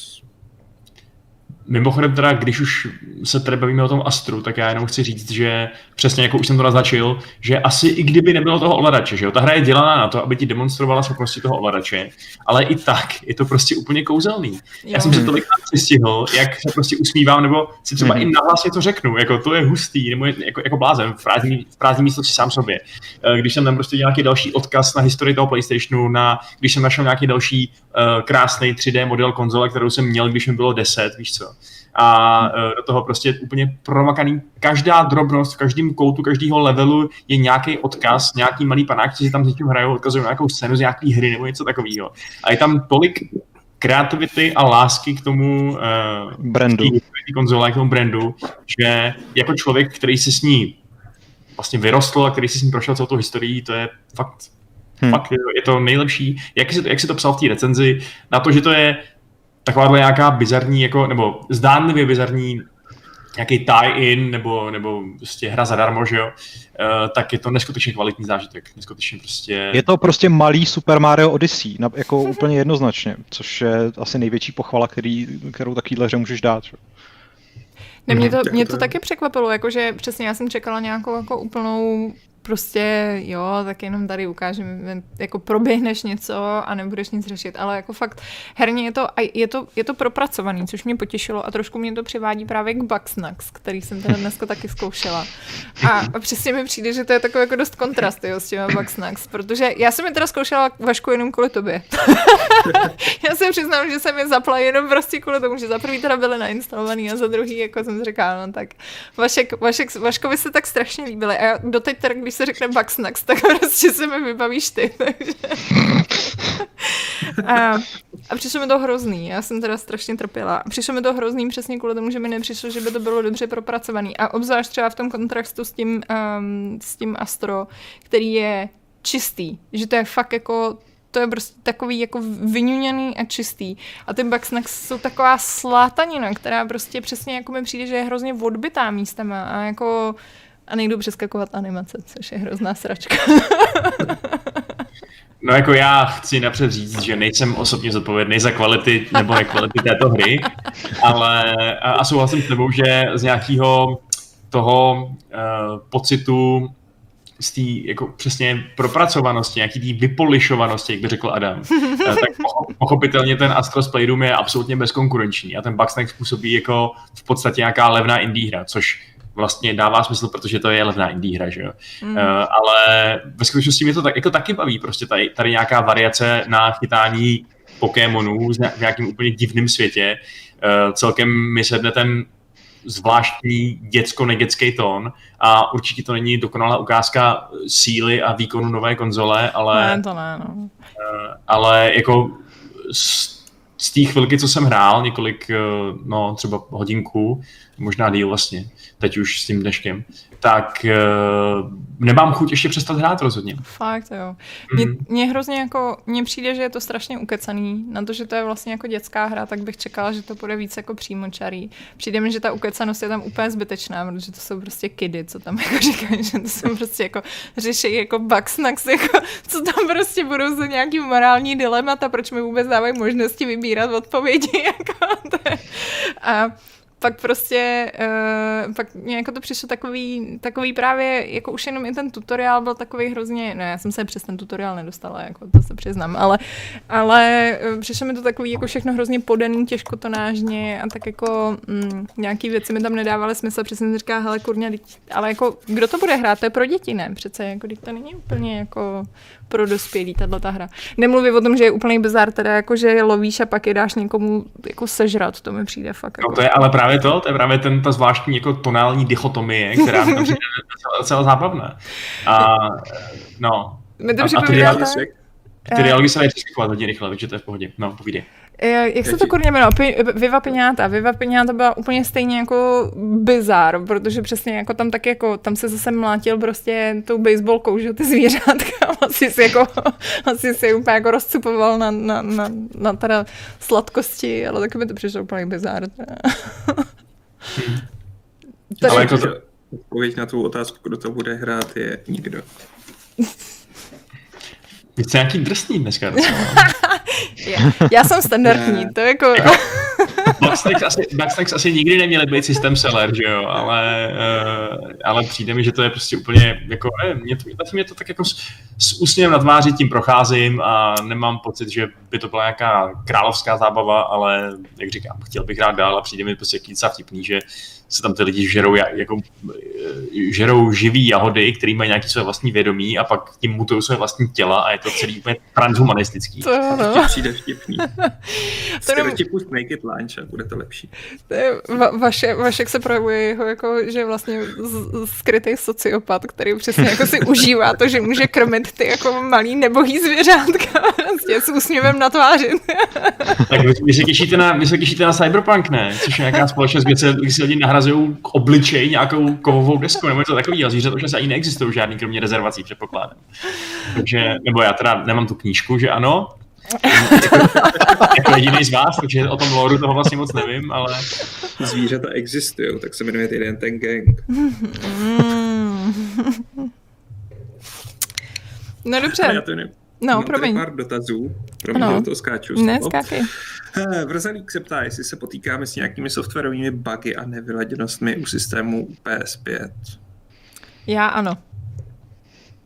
Mimochodem teda, když už se tady bavíme o tom Astru, tak já jenom chci říct, že přesně jako už jsem to naznačil, že asi i kdyby nebylo toho ovladače, že jo, ta hra je dělaná na to, aby ti demonstrovala schopnosti toho ovladače, ale i tak je to prostě úplně kouzelný. Jo. Já jsem se tolikrát přistihl, jak se prostě usmívám, nebo si třeba mm. i nahlas to řeknu, jako to je hustý, nebo je, jako, jako blázen, v prázdní, v prázdní místo si sám sobě. Eh, když jsem tam prostě nějaký další odkaz na historii toho PlayStationu, na, když jsem našel nějaký další uh, krásný 3D model konzole, kterou jsem měl, když mi bylo 10, víš co a e, do toho prostě úplně promakaný. Každá drobnost v každém koutu, každého levelu je nějaký odkaz, nějaký malý panák, kteří tam s tím hrajou, odkazují na nějakou scénu z nějaké hry nebo něco takového. A je tam tolik kreativity a lásky k tomu uh, brandu. K konzole, k tomu brandu, že jako člověk, který se s ní vlastně vyrostl a který si s ní prošel celou tu historii, to je fakt, hmm. fakt je to nejlepší. Jak si to, jak si to psal v té recenzi, na to, že to je takováhle nějaká bizarní, jako, nebo zdánlivě bizarní nějaký tie-in nebo, nebo prostě hra zadarmo, že jo, uh, tak je to neskutečně kvalitní zážitek. Neskutečně prostě... Je to prostě malý Super Mario Odyssey, na, jako úplně jednoznačně, což je asi největší pochvala, který, kterou takovýhle hře můžeš dát. Že? Ne, mě to, mě to taky překvapilo, jakože přesně já jsem čekala nějakou jako úplnou prostě jo, tak jenom tady ukážeme, jako proběhneš něco a nebudeš nic řešit, ale jako fakt herně je to, je to, je to propracovaný, což mě potěšilo a trošku mě to přivádí právě k Bugsnax, který jsem teda dneska taky zkoušela. A, a přesně mi přijde, že to je takový jako dost kontrast jo, s těma Bugsnax, protože já jsem je teda zkoušela Vašku jenom kvůli tobě. já se přiznám, že jsem je zapla jenom prostě kvůli tomu, že za prvý teda byly nainstalovaný a za druhý jako jsem říkala, no tak Vašek, Vašek, Vaškovi se tak strašně líbily a já doteď teda, když se řekne Bugsnax, tak prostě se mi vybavíš ty. Takže... A, a přišlo mi to hrozný, já jsem teda strašně trpěla. Přišlo mi to hrozný přesně kvůli tomu, že mi nepřišlo, že by to bylo dobře propracovaný. A obzvlášť třeba v tom kontrastu s tím, um, s tím Astro, který je čistý, že to je fakt jako to je prostě takový jako vyňuněný a čistý. A ty Bugsnax jsou taková slátanina, která prostě přesně jako mi přijde, že je hrozně odbitá místama a jako a nejdu přeskakovat animace, což je hrozná sračka. No jako já chci napřed říct, že nejsem osobně zodpovědný za kvality nebo nekvality této hry, ale a souhlasím s tebou, že z nějakého toho uh, pocitu z té jako přesně propracovanosti, nějaký té vypolišovanosti, jak by řekl Adam, eh, tak pochopitelně ten Astros Playroom je absolutně bezkonkurenční a ten Bugsnax způsobí jako v podstatě nějaká levná indie hra, což vlastně dává smysl, protože to je levná indie hra, že jo. Mm. Uh, ale ve skutečnosti mě to tak, jako taky baví, prostě tady, tady nějaká variace na chytání Pokémonů v nějakém úplně divném světě. Uh, celkem mi sedne ten zvláštní děcko-negecký tón a určitě to není dokonalá ukázka síly a výkonu nové konzole, ale... Ne, to ne, no. Uh, ale jako z, z té chvilky, co jsem hrál, několik, no třeba hodinku, možná díl vlastně, teď už s tím dneškem, tak uh, nemám chuť ještě přestat hrát rozhodně. Fakt, jo. Mně, mm. mně hrozně jako, mně přijde, že je to strašně ukecaný. Na to, že to je vlastně jako dětská hra, tak bych čekala, že to bude víc jako přímočarý. Přijde mi, že ta ukecanost je tam úplně zbytečná, protože to jsou prostě kidy, co tam jako říkají, že to jsou prostě jako řeší jako bugsnax, jako, co tam prostě budou za nějaký morální dilemata, proč mi vůbec dávají možnosti vybírat odpovědi. Jako, to je. A pak prostě, uh, pak mě jako to přišlo takový, takový právě, jako už jenom i ten tutoriál byl takový hrozně, no já jsem se přes ten tutoriál nedostala, jako to se přiznám, ale, ale uh, přišlo mi to takový jako všechno hrozně podaný, těžkotonážně a tak jako mm, nějaký věci mi tam nedávaly smysl, přesně jsem říká, hele kurňa, ale jako kdo to bude hrát, to je pro děti, ne? Přece jako to není úplně jako pro dospělý, tato ta hra. Nemluvím o tom, že je úplný bizar, teda jako, že lovíš a pak je dáš někomu jako sežrat, to mi přijde fakt. Jako... No to je ale právě to, to je právě ten, ta zvláštní jako tonální dichotomie, která mi přijde docela zábavná. A no. Mi to a, a ty dialogy, ty dialogy se dají hodně rychle, takže to je v pohodě. No, povídej. Eh, jak se to kurně jmenuje? Viva Piňáta. Viva Piňáta byla úplně stejně jako bizar, protože přesně jako tam tak jako, tam se zase mlátil prostě tou baseballkou, že ty zvířátka asi si jako, asi si úplně jako rozcupoval na, na, na, na teda sladkosti, ale taky mi to přišlo úplně bizar. ale jako to, odpověď na tu otázku, kdo to bude hrát, je nikdo. Vy jste nějaký drsný dneska já, já jsem standardní, to jako... jako Bugsnax asi, asi nikdy neměli být systém seller, že jo, ale, uh, ale přijde mi, že to je prostě úplně, jako, ne, mě to, mě to tak jako s, s úsměvem na tváři tím procházím a nemám pocit, že by to byla nějaká královská zábava, ale jak říkám, chtěl bych hrát dál a přijde mi prostě kýca vtipný, že se tam ty lidi žerou, jako, eh, žerou živý jahody, který mají nějaké své vlastní vědomí a pak tím mutují své vlastní těla a je to celý úplně transhumanistický. To, no. to přijde vtipný. Stereotypu Snake It Lunch a bude to lepší. To je, va, vaše, Vašek se projevuje jeho jako, že vlastně skrytý sociopat, který přesně jako si užívá to, že může krmit ty jako malý nebohý zvěřátka vlastně s úsměvem na tváři. tak vy, vy, se těšíte na, vy se těšíte na Cyberpunk, ne? Což je nějaká společnost, kde se, kde se lidi nahrazují k obličej nějakou kovovou desku nebo něco takového. Zvířata už ani neexistují žádný, kromě rezervací, předpokládám. Takže, nebo já teda nemám tu knížku, že ano, jako jediný z vás, takže o tom lore toho vlastně moc nevím, ale... Zvířata existují, tak se jmenuje jeden ten gang. No dobře. Já to nevím. No, Mám promiň. pár dotazů, promiň, do toho skáču. Ne, skákej. Eh, Vrzalík se ptá, jestli se potýkáme s nějakými softwarovými bugy a nevyladěnostmi u systému PS5. Já ano.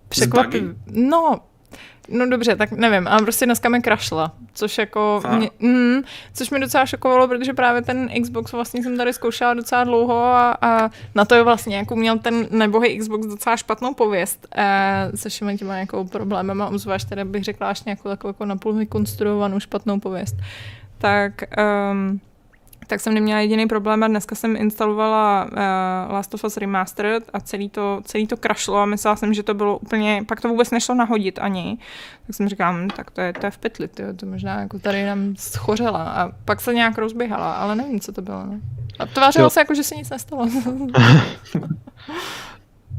Překvapivě. No, No dobře, tak nevím, ale prostě dneska mi krašla, což jako, mě, mm, což mi docela šokovalo, protože právě ten Xbox vlastně jsem tady zkoušela docela dlouho a, a na to je vlastně, jako měl ten nebohý Xbox docela špatnou pověst eh, se všemi těma jako problémama, obzvlášť teda bych řekla až nějakou takovou jako napůl vykonstruovanou špatnou pověst. Tak um, tak jsem neměla jediný problém a dneska jsem instalovala uh, Last of Us Remastered a celý to, celý to krašlo a myslela jsem, že to bylo úplně, pak to vůbec nešlo nahodit ani. Tak jsem říkala, hm, tak to je, to je v pytli, tyjo, to možná jako tady nám schořela a pak se nějak rozběhala, ale nevím, co to bylo. No. A tvářilo se jako, že se nic nestalo.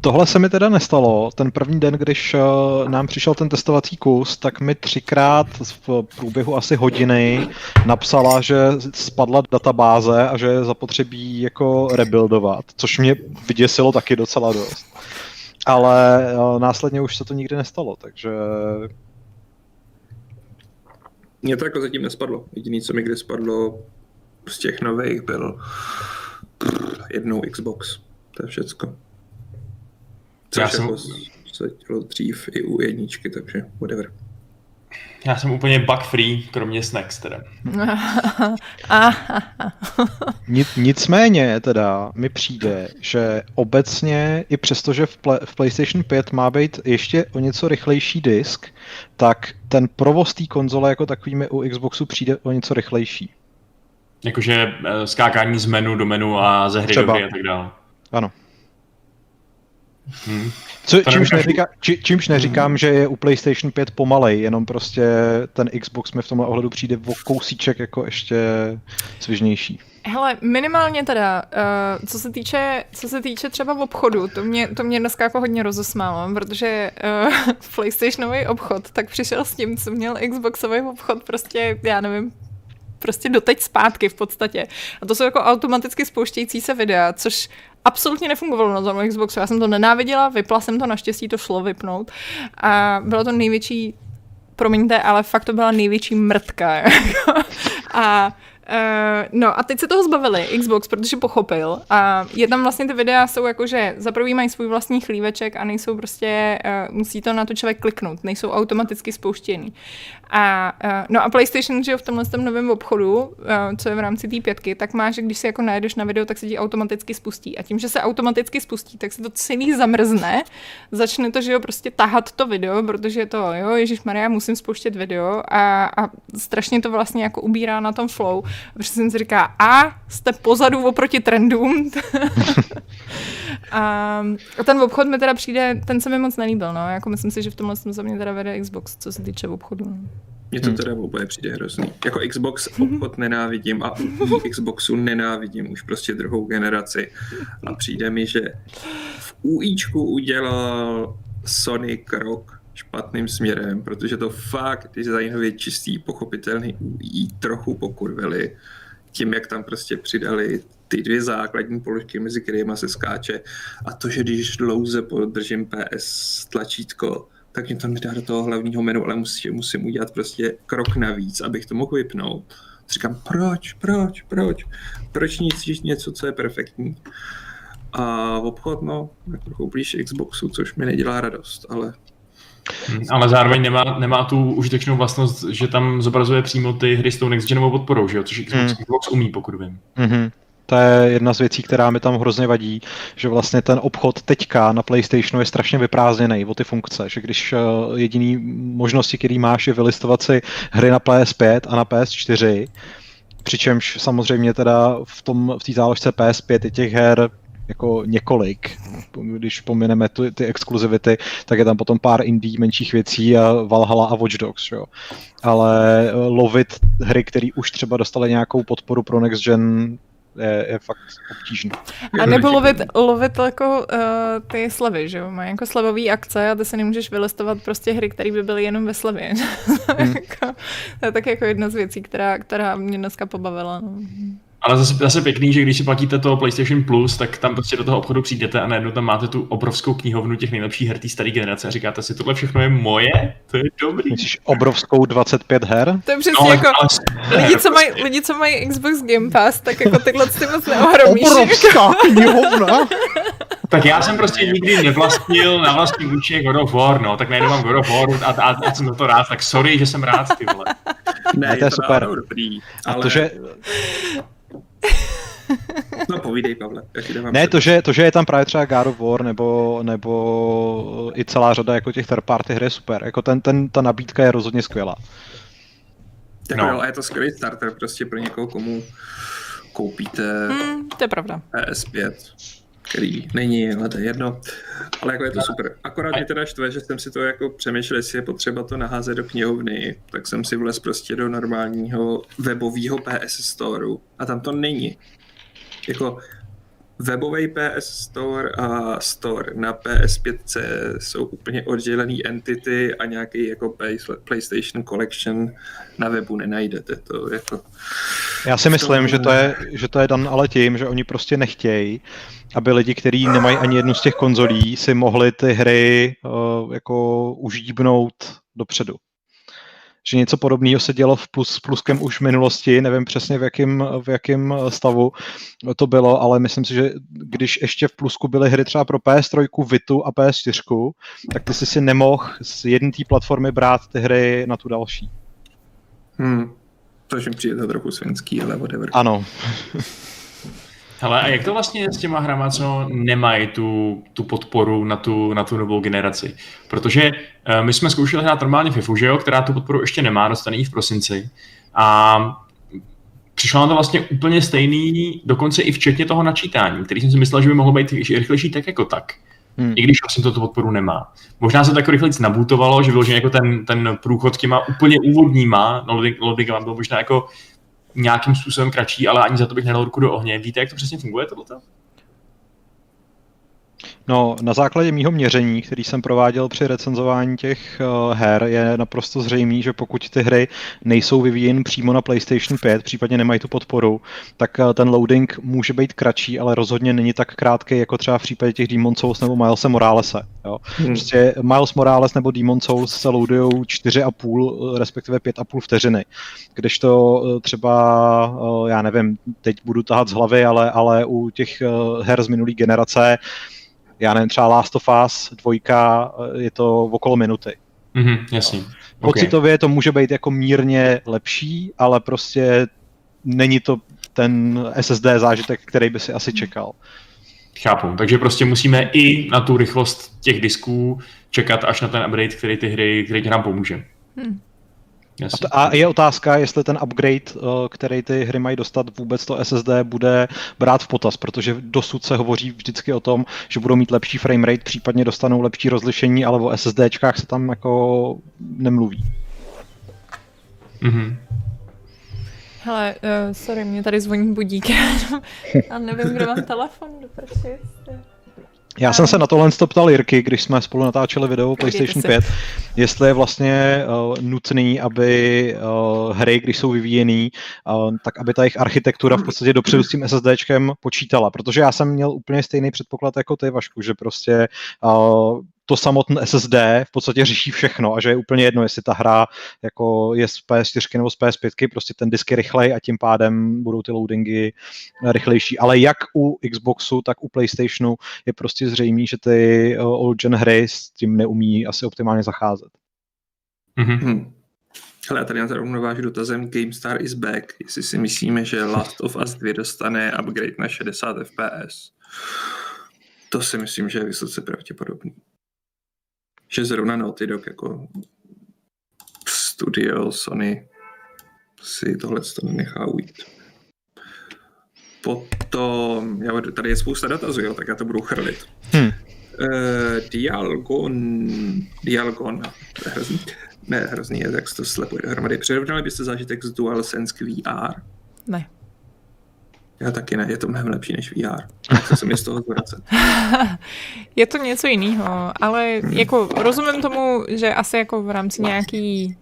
Tohle se mi teda nestalo. Ten první den, když uh, nám přišel ten testovací kus, tak mi třikrát v průběhu asi hodiny napsala, že spadla databáze a že je zapotřebí jako rebuildovat, což mě vyděsilo taky docela dost. Ale uh, následně už se to nikdy nestalo, takže... Mně to jako zatím nespadlo. Jediný, co mi kdy spadlo z těch nových, byl jednou Xbox. To je všecko. Což Já jsem- jako se dělo dřív i u jedničky, takže whatever. Já jsem úplně bug free, kromě snacks teda. Nic, nicméně teda mi přijde, že obecně, i přesto, že v, play, v PlayStation 5 má být ještě o něco rychlejší disk, tak ten provoz té konzole jako takový mi u Xboxu přijde o něco rychlejší. Jakože eh, skákání z menu do menu a ze hry Třeba. do hry a tak dále. Ano. Hm. Co, čímž, neříká, či, čímž neříkám, že je u PlayStation 5 pomalej, jenom prostě ten Xbox mi v tomhle ohledu přijde o kousíček jako ještě svižnější. Hele, minimálně teda, uh, co, se týče, co se týče třeba v obchodu, to mě, to mě dneska jako hodně rozosmálo, protože uh, PlayStationový obchod tak přišel s tím, co měl Xboxový obchod prostě, já nevím, prostě doteď zpátky v podstatě. A to jsou jako automaticky spouštějící se videa, což absolutně nefungovalo na tom Xboxu. Já jsem to nenáviděla, vypla jsem to, naštěstí to šlo vypnout. A bylo to největší, promiňte, ale fakt to byla největší mrtka. jako. a Uh, no a teď se toho zbavili Xbox, protože pochopil a je tam vlastně ty videa jsou jako, že za prvý mají svůj vlastní chlíveček a nejsou prostě, uh, musí to na to člověk kliknout, nejsou automaticky spouštěný. A, no a PlayStation, že jo, v tomhle tom novém obchodu, co je v rámci té pětky, tak má, že když si jako najedeš na video, tak se ti automaticky spustí. A tím, že se automaticky spustí, tak se to celý zamrzne, začne to, že jo, prostě tahat to video, protože je to, jo, Ježíš Maria, musím spouštět video a, a strašně to vlastně jako ubírá na tom flow. Protože jsem si říká, a jste pozadu oproti trendům. a, ten obchod mi teda přijde, ten se mi moc nelíbil, no, jako myslím si, že v tomhle tom za mě teda vede Xbox, co se týče obchodu. No. Mně to teda oboje přijde hrozný. Jako Xbox obchod nenávidím a Xboxu nenávidím už prostě druhou generaci. A přijde mi, že v UIčku udělal Sony krok špatným směrem, protože to fakt designově čistý, pochopitelný UI trochu pokurvili tím, jak tam prostě přidali ty dvě základní položky, mezi kterými se skáče a to, že když dlouze podržím PS tlačítko, tak mě to nedá do toho hlavního menu, ale musím, musím udělat prostě krok navíc, abych to mohl vypnout. Říkám, proč, proč, proč? Proč nic, něco, co je perfektní? A v obchod, no, trochu blíž Xboxu, což mi nedělá radost, ale Hm, Ale zároveň nemá, nemá tu užitečnou vlastnost, že tam zobrazuje přímo ty hry s tou next genovou podporou, že jo? což Xbox, Hmm. Xbox umí, pokud vím. Mhm. To je jedna z věcí, která mi tam hrozně vadí, že vlastně ten obchod teďka na PlayStationu je strašně vyprázdněný o ty funkce, že když eh, jediný možnosti, který máš, je vylistovat si hry na PS5 a na PS4, přičemž samozřejmě teda v tom v té záložce PS5 je těch her jako několik. Když pomineme tu, ty exkluzivity, tak je tam potom pár indie menších věcí a Valhalla a Watch Dogs, jo. Ale eh, lovit hry, které už třeba dostaly nějakou podporu pro next gen, je, je fakt obtížný. A nebo lovit, lovit jako uh, ty slevy, že jo? Mají jako slevový akce a ty se nemůžeš vylistovat prostě hry, které by byly jenom ve slevě. Hmm. Jako, to je tak jako jedna z věcí, která, která mě dneska pobavila. No. Ale zase, zase pěkný, že když si platíte to PlayStation Plus, tak tam prostě do toho obchodu přijdete a najednou tam máte tu obrovskou knihovnu těch nejlepších her té staré generace a říkáte si, tohle všechno je moje, to je dobrý. Myslíš obrovskou 25 her? To je přesně No, jako... ale, Lidi co, mají, lidi, co mají Xbox Game Pass, tak jako tyhle ty moc neohromíš. Obrovská knihovna! tak já jsem prostě nikdy nevlastnil na vlastní účet God of War, no, tak najednou mám God of War a, a, a jsem za to rád, tak sorry, že jsem rád, ty vole. ne, Ne, to je super. dobrý. A Ale... to, že, No povídej, Pavle, ne, to, že, to, že je tam právě třeba God of War nebo, nebo i celá řada jako těch third party hry je super. Jako ten, ten, ta nabídka je rozhodně skvělá. Jako No. jo, a je to skvělý starter prostě pro někoho, komu koupíte Hmm, to je pravda. PS5, který není, ale to je jedno. Ale jako je to super. Akorát mě teda štve, že jsem si to jako přemýšlel, jestli je potřeba to naházet do knihovny, tak jsem si vlez prostě do normálního webového PS Storeu a tam to není. Jako webový PS Store a Store na PS5 jsou úplně oddělený entity a nějaký jako PlayStation Collection na webu nenajdete. To jako... Já si myslím, že to, je, že to je dan ale tím, že oni prostě nechtějí, aby lidi, kteří nemají ani jednu z těch konzolí, si mohli ty hry uh, jako užíbnout dopředu že něco podobného se dělo v plus, pluskem už v minulosti, nevím přesně v jakém, v jakém stavu to bylo, ale myslím si, že když ještě v plusku byly hry třeba pro PS3, Vitu a PS4, tak ty si si nemohl z jedné té platformy brát ty hry na tu další. Hmm. To, že mi přijde to trochu svinský, ale whatever. Ano. Hele, a jak to vlastně je s těma hrama, co nemají tu, tu podporu na tu, na tu novou generaci? Protože uh, my jsme zkoušeli hrát normálně FIFU, že jo, která tu podporu ještě nemá, dostane ji v prosinci. A přišlo nám to vlastně úplně stejný, dokonce i včetně toho načítání, který jsem si myslel, že by mohlo být rychlejší tak jako tak. Hmm. I když vlastně to tu podporu nemá. Možná se to jako rychlejc nabutovalo, že vyloženě jako ten, ten průchod těma úplně úvodníma loading, loading byl možná jako nějakým způsobem kratší, ale ani za to bych nedal ruku do ohně. Víte, jak to přesně funguje tohleto? No, na základě mýho měření, který jsem prováděl při recenzování těch uh, her, je naprosto zřejmý, že pokud ty hry nejsou vyvíjeny přímo na PlayStation 5, případně nemají tu podporu, tak uh, ten loading může být kratší, ale rozhodně není tak krátký, jako třeba v případě těch Demon Souls nebo Milese Moralese. Jo. Hmm. Prostě Miles Morales nebo Demon Souls se loadují 4,5, respektive 5,5 vteřiny. Když to uh, třeba, uh, já nevím, teď budu tahat z hlavy, ale, ale u těch uh, her z minulé generace já nevím, třeba Last of Us dvojka, je to okolo minuty. Mhm, jasně. Pocitově okay. to může být jako mírně lepší, ale prostě není to ten SSD zážitek, který by si asi čekal. Chápu, takže prostě musíme i na tu rychlost těch disků čekat až na ten upgrade, který ty hry, který nám pomůže. Hmm. Jasně. A je otázka, jestli ten upgrade, eh, který ty hry mají dostat, vůbec to SSD bude brát v potaz, protože dosud se hovoří vždycky o tom, že budou mít lepší framerate, případně dostanou lepší rozlišení, ale o SSDčkách se tam jako nemluví. Mhm. Hele, uh, sorry, mě tady zvoní budík a nevím, kde mám telefon, doprčit. Já jsem se na tohle ptal Jirky, když jsme spolu natáčeli video o PlayStation 5, jestli je vlastně uh, nutný, aby uh, hry, když jsou vyvíjený, uh, tak aby ta jejich architektura v podstatě dopředu s tím SSDčkem počítala. Protože já jsem měl úplně stejný předpoklad jako ty, Vašku, že prostě uh, to samotné SSD v podstatě řeší všechno a že je úplně jedno, jestli ta hra jako je z PS4 nebo z PS5, prostě ten disk je rychlej a tím pádem budou ty loadingy rychlejší. Ale jak u Xboxu, tak u PlayStationu je prostě zřejmé, že ty uh, old gen hry s tím neumí asi optimálně zacházet. Mm-hmm. Hmm. Hele, já tady na to navážu dotazem GameStar is back, jestli si myslíme, že Last of Us 2 dostane upgrade na 60 FPS. To si myslím, že je vysoce pravděpodobný že zrovna Naughty Dog jako studio Sony si tohle to nechá ujít. Potom, já, tady je spousta dotazů, jo, tak já to budu chrlit. Hmm. Uh, Dialgon, Dialgon, to je hrozný, ne, hrozný je, jak se to slepuje dohromady. Přirovnali byste zážitek z DualSense k VR? Ne. Já taky ne, je to mnohem lepší než VR. Chci se mi z toho zvracet. je to něco jiného, ale jako rozumím tomu, že asi jako v rámci nějaký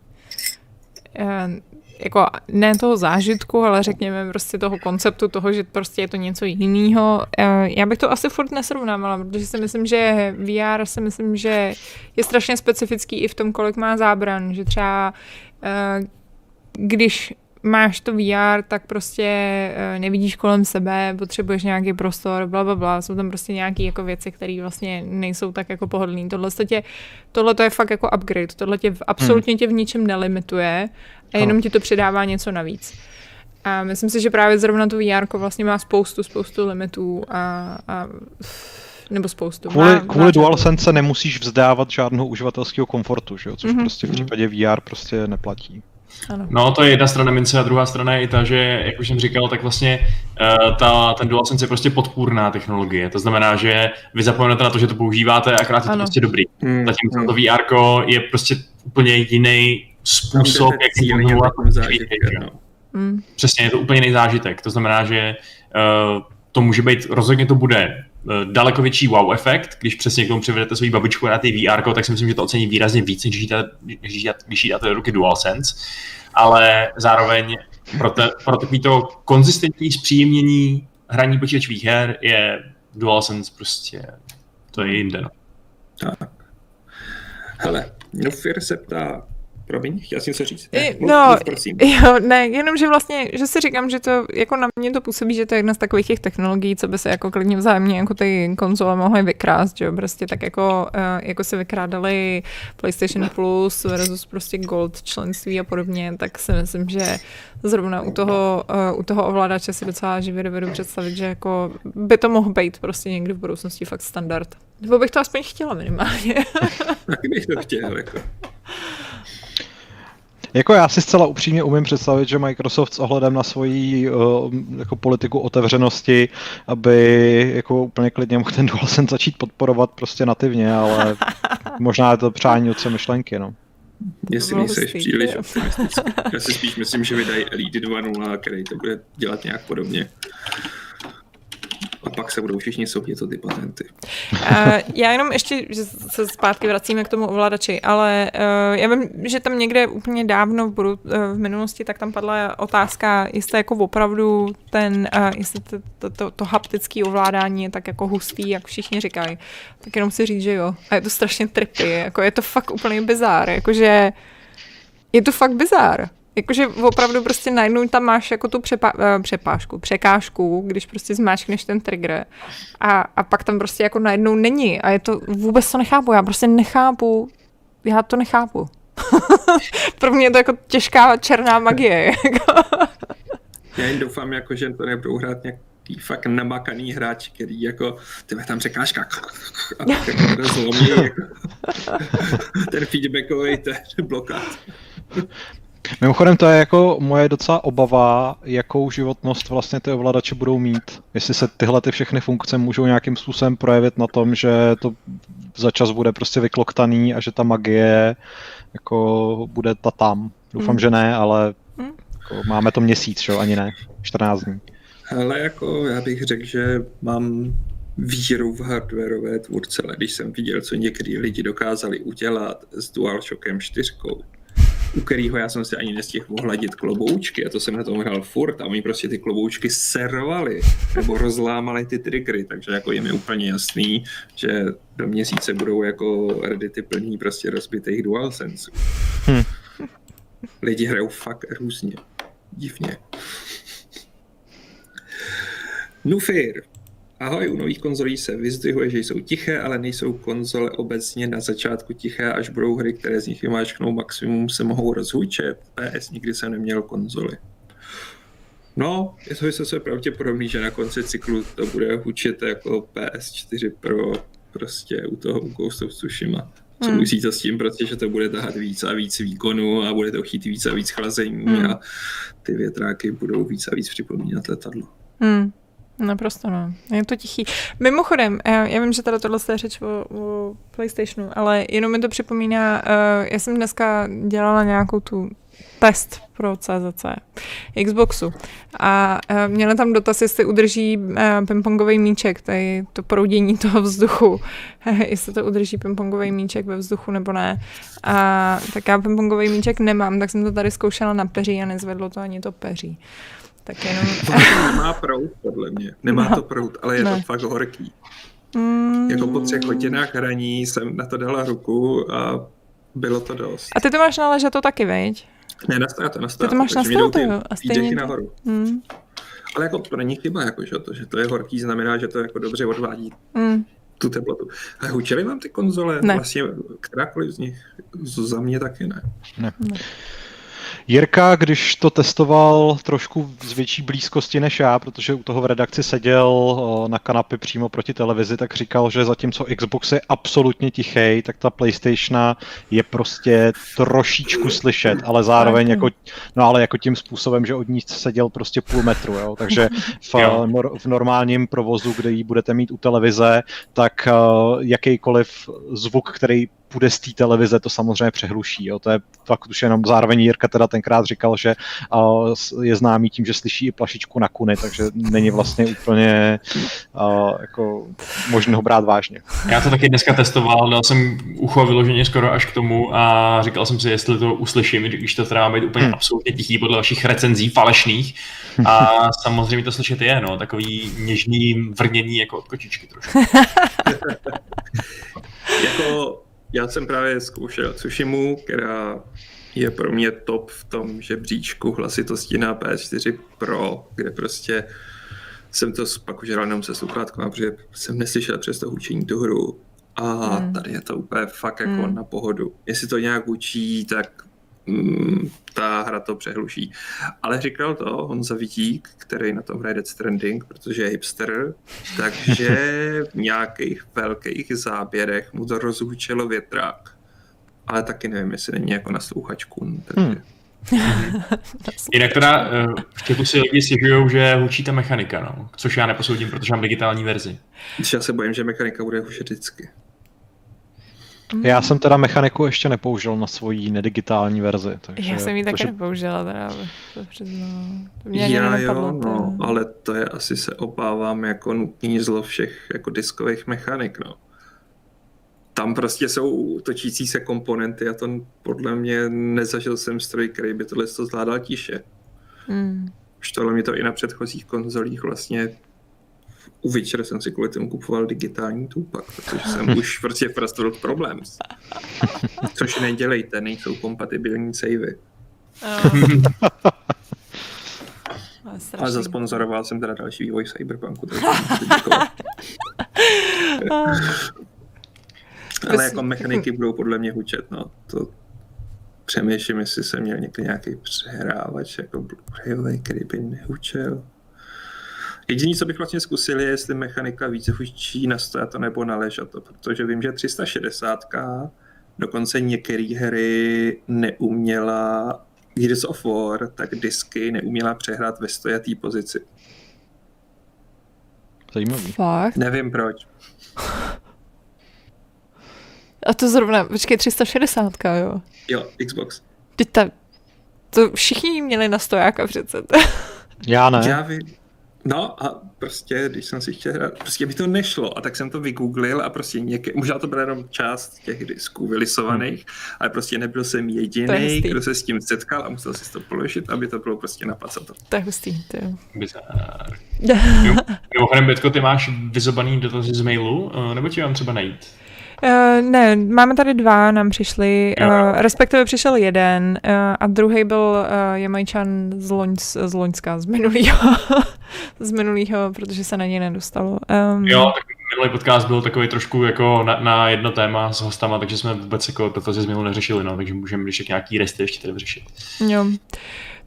eh, jako ne toho zážitku, ale řekněme prostě toho konceptu toho, že prostě je to něco jiného. Eh, já bych to asi furt nesrovnávala, protože si myslím, že VR si myslím, že je strašně specifický i v tom, kolik má zábran, že třeba eh, když máš to VR, tak prostě eh, nevidíš kolem sebe, potřebuješ nějaký prostor, bla, bla, bla. Jsou tam prostě nějaké jako věci, které vlastně nejsou tak jako pohodlné. Tohle, tě, tohle to je fakt jako upgrade. Tohle tě absolutně hmm. tě v ničem nelimituje a jenom ti to přidává něco navíc. A myslím si, že právě zrovna to VR vlastně má spoustu, spoustu limitů a, a nebo spoustu. Kvůli, má, kvůli má DualSense se nemusíš vzdávat žádného uživatelského komfortu, že jo? což mm-hmm. prostě v případě VR prostě neplatí. Ano. No, to je jedna strana mince a druhá strana je i ta, že, jak už jsem říkal, tak vlastně uh, ta, ten DualSense je prostě podpůrná technologie. To znamená, že vy zapomenete na to, že to používáte, akorát je to Ano. prostě dobrý. Hmm, Zatímco hmm. to VR je prostě úplně jiný způsob, jak výhry, no. Mm. Přesně, je to úplně jiný zážitek. To znamená, že uh, to může být, rozhodně to bude daleko větší wow efekt, když přesně k tomu přivedete svou babičku na ty VR, tak si myslím, že to ocení výrazně víc, než když jí dáte, do ruky DualSense. Ale zároveň pro, te, pro takovýto konzistentní zpříjemnění hraní počítačových her je DualSense prostě, to je jinde. No. Tak. Hele, Nufir se ptá, promiň, chtěl jsem něco říct? I- mluv, no, mluv, prosím. Jo, ne, jenom, že vlastně, že si říkám, že to, jako na mě to působí, že to je jedna z takových těch technologií, co by se jako klidně vzájemně jako ty konzole mohly vykrást, že jo, prostě tak jako, eh, jako se vykrádali PlayStation Plus versus prostě Gold členství a podobně, tak si myslím, že zrovna u toho, eh, u toho ovladače si docela živě dovedu představit, že jako by to mohl být prostě někdy v budoucnosti fakt standard. Nebo bych to aspoň chtěla minimálně. Taky bych to chtěl, jako. Jako já si zcela upřímně umím představit, že Microsoft s ohledem na svoji uh, jako politiku otevřenosti, aby jako úplně klidně mohl ten DualSense začít podporovat prostě nativně, ale možná je to přání otce myšlenky, no. Jestli nejseš příliš optimistický. Já si spíš myslím, že vydají Elite 2.0, který to bude dělat nějak podobně. A pak se budou všichni soudit o ty patenty. Uh, já jenom ještě, že se zpátky vracíme k tomu ovladači, ale uh, já vím, že tam někde úplně dávno v, budu, uh, v minulosti, tak tam padla otázka, jestli jako opravdu ten, jestli to, to, to, to haptické ovládání je tak jako hustý, jak všichni říkají. Tak jenom si říct, že jo. A je to strašně trippy, jako je to fakt úplně bizár, jakože je to fakt bizár. Jakože opravdu prostě najednou tam máš jako tu přepa- eh, přepážku, překážku, když prostě zmáčkneš ten trigger a, a pak tam prostě jako najednou není a je to, vůbec to nechápu, já prostě nechápu, já to nechápu. Pro mě je to jako těžká černá magie. jako. Já jen doufám, jako, že to nebudou hrát nějaký fakt namakaný hráč, který jako, tebe tam překážka a pak jako to zlomí, jako, ten feedbackový ten blokát. Mimochodem to je jako moje docela obava, jakou životnost vlastně ty ovladače budou mít. Jestli se tyhle ty všechny funkce můžou nějakým způsobem projevit na tom, že to za čas bude prostě vykloktaný a že ta magie jako bude ta tam. Doufám, Hmm. že ne, ale Hmm. jako máme to měsíc, že jo, ani ne, 14 dní. Ale jako já bych řekl, že mám víru v hardwareové tvůrce, ale když jsem viděl, co některý lidi dokázali udělat s DualShockem 4, u kterého já jsem si ani nestihl ohladit kloboučky a to jsem na tom hrál furt a oni prostě ty kloboučky servali nebo rozlámali ty triggery, takže jako je mi úplně jasný, že do měsíce budou jako reddity plní prostě rozbitých DualSensů. Hm. Lidi hrajou fakt různě. Divně. Nufir. Ahoj, u nových konzolí se vyzdvihuje, že jsou tiché, ale nejsou konzole obecně na začátku tiché, až budou hry, které z nich vymáčknou maximum, se mohou rozhučet. PS nikdy jsem neměl konzoli. No, je to vysoce pravděpodobný, že na konci cyklu to bude hučet jako PS4 Pro prostě u toho u Ghost of Tsushima. Co Hmm. musí to s tím, prostě, že to bude tahat víc a víc výkonu a bude to chtít víc a víc chlazení Hmm. a ty větráky budou víc a víc připomínat letadlo. Hmm. Naprosto no. Je to tichý. Mimochodem, já, já vím, že tady tohle je řeč o, o PlayStationu, ale jenom mi to připomíná, uh, já jsem dneska dělala nějakou tu test pro CZC Xboxu a uh, měla tam dotaz, jestli udrží uh, pingpongový míček, tady to proudění toho vzduchu, jestli to udrží pingpongový míček ve vzduchu nebo ne. A tak já pingpongový míček nemám, tak jsem to tady zkoušela na peří a nezvedlo to ani to peří. Tak jenom... Nemá prout, podle mě. Nemá No. to prout, ale je Ne. to fakt horký. Mm. Jako po třech hodinách hraní jsem na to dala ruku a bylo to dost. A ty to máš na to taky, veď? Ne, nastáva to, nastáva Ty to máš mi jdou ty a stejně to- nahoru. Mm. Ale jako to není chyba, jako, že, to, že to je horký, znamená, že to jako dobře odvádí Mm. tu teplotu. Ale hučeli vám ty konzole? Ne. Vlastně kterákoliv z nich? Z- Za mě taky ne. Jirka, když to testoval trošku z větší blízkosti než já, protože u toho v redakci seděl na kanapě přímo proti televizi, tak říkal, že zatímco Xbox je absolutně tichý, tak ta PlayStation je prostě trošičku slyšet, ale zároveň jako, no ale jako tím způsobem, že od ní seděl prostě půl metru, jo? takže v, v normálním provozu, kde ji budete mít u televize, tak jakýkoliv zvuk, který půjde z té televize, to samozřejmě přehluší. Jo. To je fakt už jenom zároveň Jirka teda tenkrát říkal, že uh, je známý tím, že slyší i plašičku na kuny, takže není vlastně úplně uh, jako možné ho brát vážně. Já to taky dneska testoval, dal jsem ucho vyloženě skoro až k tomu a říkal jsem si, jestli to uslyším, když to teda má být úplně hmm. absolutně tichý podle vašich recenzí falešných. A samozřejmě to slyšet je, no, takový něžný vrnění jako od kočičky trošku. jako já jsem právě zkoušel Tsushimu, která je pro mě top v tom žebříčku hlasitosti na PS4 Pro, kde prostě jsem to pak už hrál jenom se sluchátkama, protože jsem neslyšel přes to hučení tu hru. A hmm. tady je to úplně fakt jako hmm. na pohodu. Jestli to nějak učí, tak ta hra to přehluší. Ale říkal to Honza Vitík, který na tom hraje Death Stranding, protože je hipster, takže v nějakých velkých záběrech mu to rozhučilo větrák. Ale taky nevím, jestli není jako na slouchačku. Takže... Hmm. Jinak teda eh, v chatu si lidi stěžují, že hučí ta mechanika, no. což já neposoudím, protože mám digitální verzi. Já se bojím, že mechanika bude hučet vždycky. Já jsem teda mechaniku ještě nepoužil na svoji nedigitální verzi. Takže, Já jsem ji taky nepoužila, teda, to To mě Já jo, no, ale to je asi se obávám jako nutný zlo všech jako diskových mechanik, no. Tam prostě jsou točící se komponenty a to podle mě nezažil jsem stroj, který by tohle to zvládal tiše. Hmm. Už tohle mi to i na předchozích konzolích vlastně u Witcher jsem si kvůli tomu kupoval digitální tupak, protože jsem už prostě Frostworld problém. Což nedělejte, nejsou kompatibilní savey. Oh. A zasponzoroval jsem teda další vývoj Cyberpunku. Ale jako mechaniky budou podle mě hučet, no. To přemýšlím, jestli jsem měl někdy nějaký přehrávač, jako Blu-rayový, který by nehučel. Jediný, co bych vlastně zkusil, je, jestli mechanika více hučí na stojato nebo na ležato, protože vím, že 360 dokonce některé hry neuměla Gears of War, tak disky neuměla přehrát ve stojatý pozici. Zajímavý. Fakt? Nevím proč. A to zrovna, počkej, 360, jo? Jo, Xbox. Teď ta, to všichni měli na stojáka přece. Já ne. Já vím. No a prostě, když jsem si chtěl hrát, prostě by to nešlo a tak jsem to vygooglil a prostě někde, možná to byla jenom část těch disků vylisovaných, hmm. ale prostě nebyl jsem jediný, kdo se s tím setkal a musel si to položit, aby to bylo prostě na pacato. To je hustý, to jo. Mimochodem, Betko, ty máš vyzobaný dotazy z mailu, eh, nebo ti mám třeba najít? Uh, ne, máme tady dva, nám přišli, uh, respektive přišel jeden uh, a druhý byl uh, Jamajčan z, Loň, z Loňska, z minulého, z minulého, protože se na něj nedostalo. Um, jo, tak minulý podcast byl takový trošku jako na, na jedno téma s hostama, takže jsme vůbec jako dotazy z minulého neřešili, no, takže můžeme ještě nějaký resty ještě tady vyřešit. Jo.